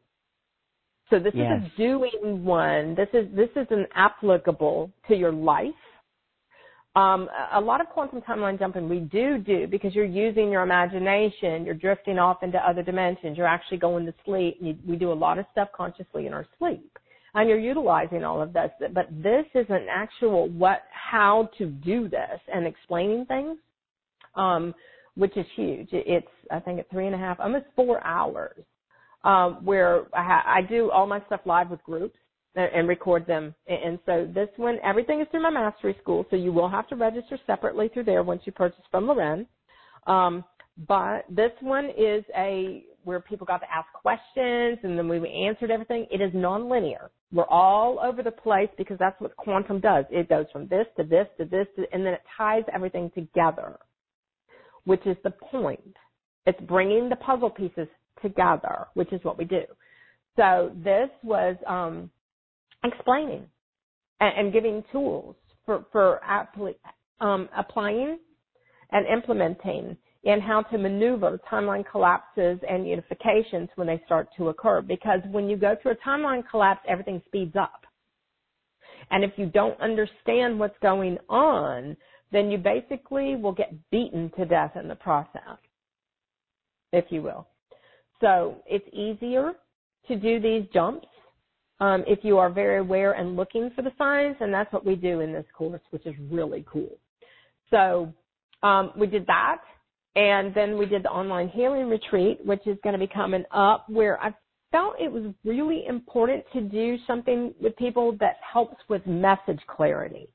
So this yes. is a doing one. This is this is an applicable to your life. Um, a lot of quantum timeline jumping we do do because you're using your imagination. You're drifting off into other dimensions. You're actually going to sleep. You, we do a lot of stuff consciously in our sleep and you're utilizing all of this. But this is an actual what, how to do this and explaining things, um, which is huge. It's, I think, it's three and a half, almost four hours um, where I, ha- I do all my stuff live with groups and, record them. And, and so this one, everything is through my mastery school, so you will have to register separately through there once you purchase from Lauren. Um, but this one is a where people got to ask questions and then we answered everything. It is nonlinear. We're all over the place because that's what quantum does. It goes from this to this to this to, and then it ties everything together, which is the point. It's bringing the puzzle pieces together, which is what we do. So this was um, explaining and, and, giving tools for for um, applying and implementing in how to maneuver timeline collapses and unifications when they start to occur. Because when you go through a timeline collapse, everything speeds up. And if you don't understand what's going on, then you basically will get beaten to death in the process, if you will. So it's easier to do these jumps um, if you are very aware and looking for the signs, and that's what we do in this course, which is really cool. So um, we did that. And then we did the online healing retreat, which is going to be coming up, where I felt it was really important to do something with people that helps with message clarity.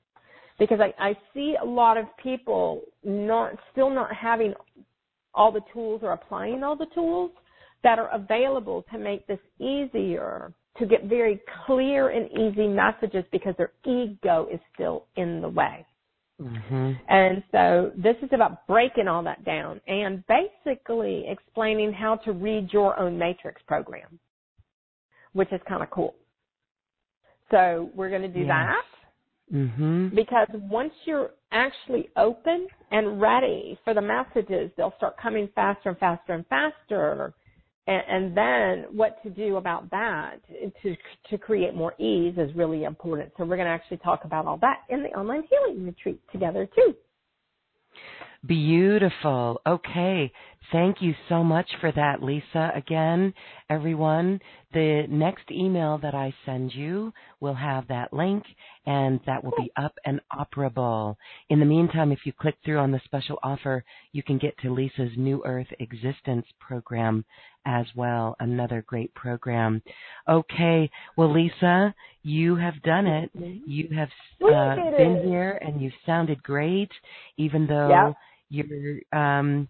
Because I, I see a lot of people not still not having all the tools or applying all the tools that are available to make this easier to get very clear and easy messages because their ego is still in the way. Mm-hmm. And so this is about breaking all that down and basically explaining how to read your own matrix program, which is kind of cool. So we're going to do yes. that. Mm-hmm. Because once you're actually open and ready for the messages, they'll start coming faster and faster and faster and, and then what to do about that to to create more ease is really important. So we're going to actually talk about all that in the online healing retreat together too. Beautiful. Okay. Thank you so much for that, Lisa. Again, everyone, the next email that I send you will have that link and that will be up and operable. In the meantime, if you click through on the special offer, you can get to Lisa's New Earth Existence program as well. Another great program. Okay. Well, Lisa, you have done it. You have uh, been here and you sounded great, even though yep. you're um,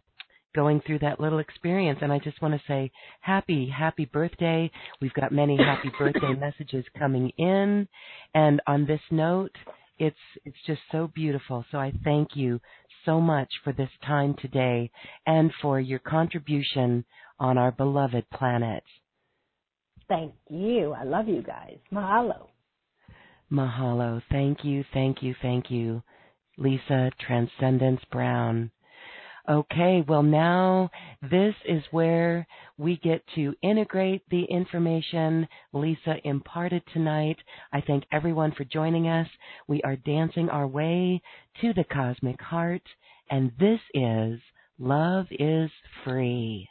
going through that little experience. And I just want to say happy, happy birthday. We've got many happy birthday messages coming in. And on this note, it's it's just so beautiful. So I thank you so much for this time today and for your contribution on our beloved planet. Thank you. I love you guys. Mahalo. Mahalo. Thank you, thank you, thank you. Lisa Transcendence Brown. Okay, well, now this is where we get to integrate the information Lisa imparted tonight. I thank everyone for joining us. We are dancing our way to the cosmic heart, and this is Love is Free.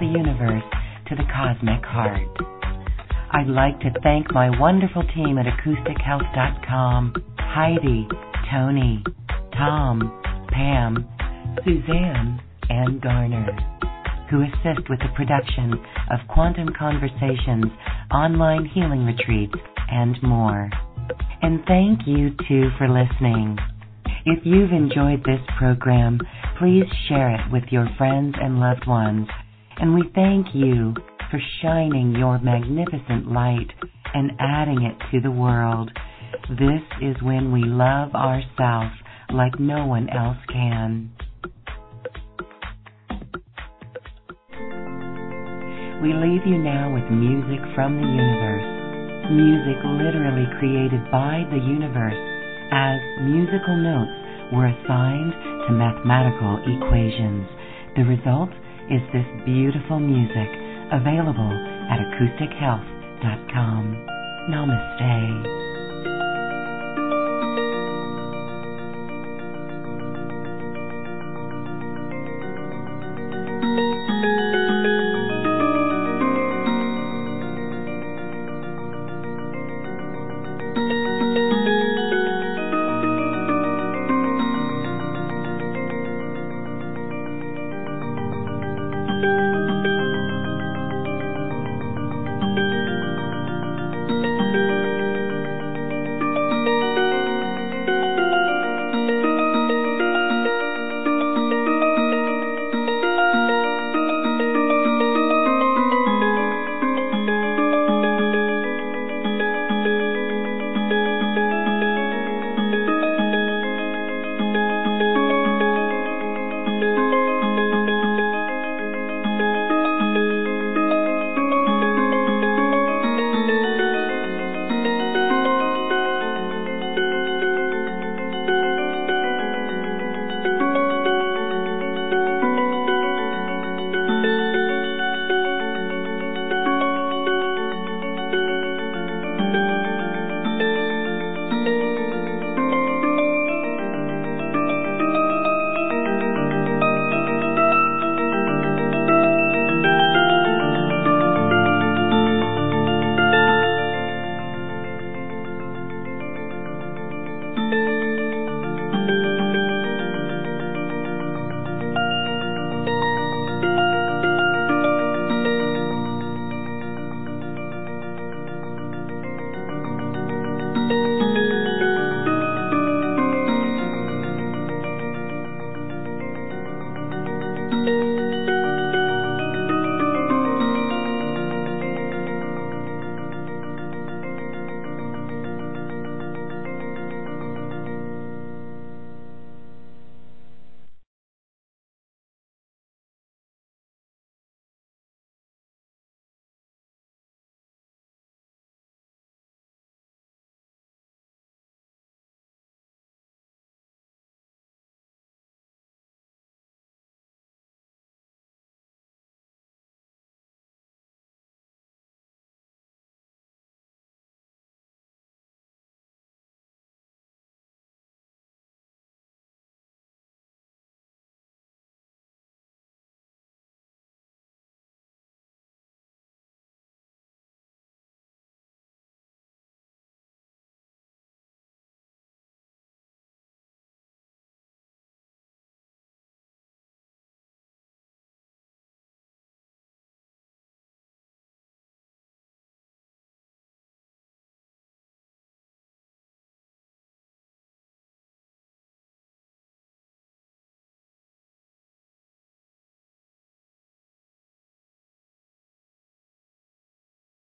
The universe to the cosmic heart. I'd like to thank my wonderful team at acoustichealth.com Heidi, Tony, Tom, Pam, Suzanne, and Garner, who assist with the production of Quantum Conversations, online healing retreats, and more. And thank you too for listening. If you've enjoyed this program, please share it with your friends and loved ones. And we thank you for shining your magnificent light and adding it to the world. This is when we love ourselves like no one else can. We leave you now with music from the universe. Music literally created by the universe as musical notes were assigned to mathematical equations. The result is this beautiful music available at acoustichealth.com. Namaste.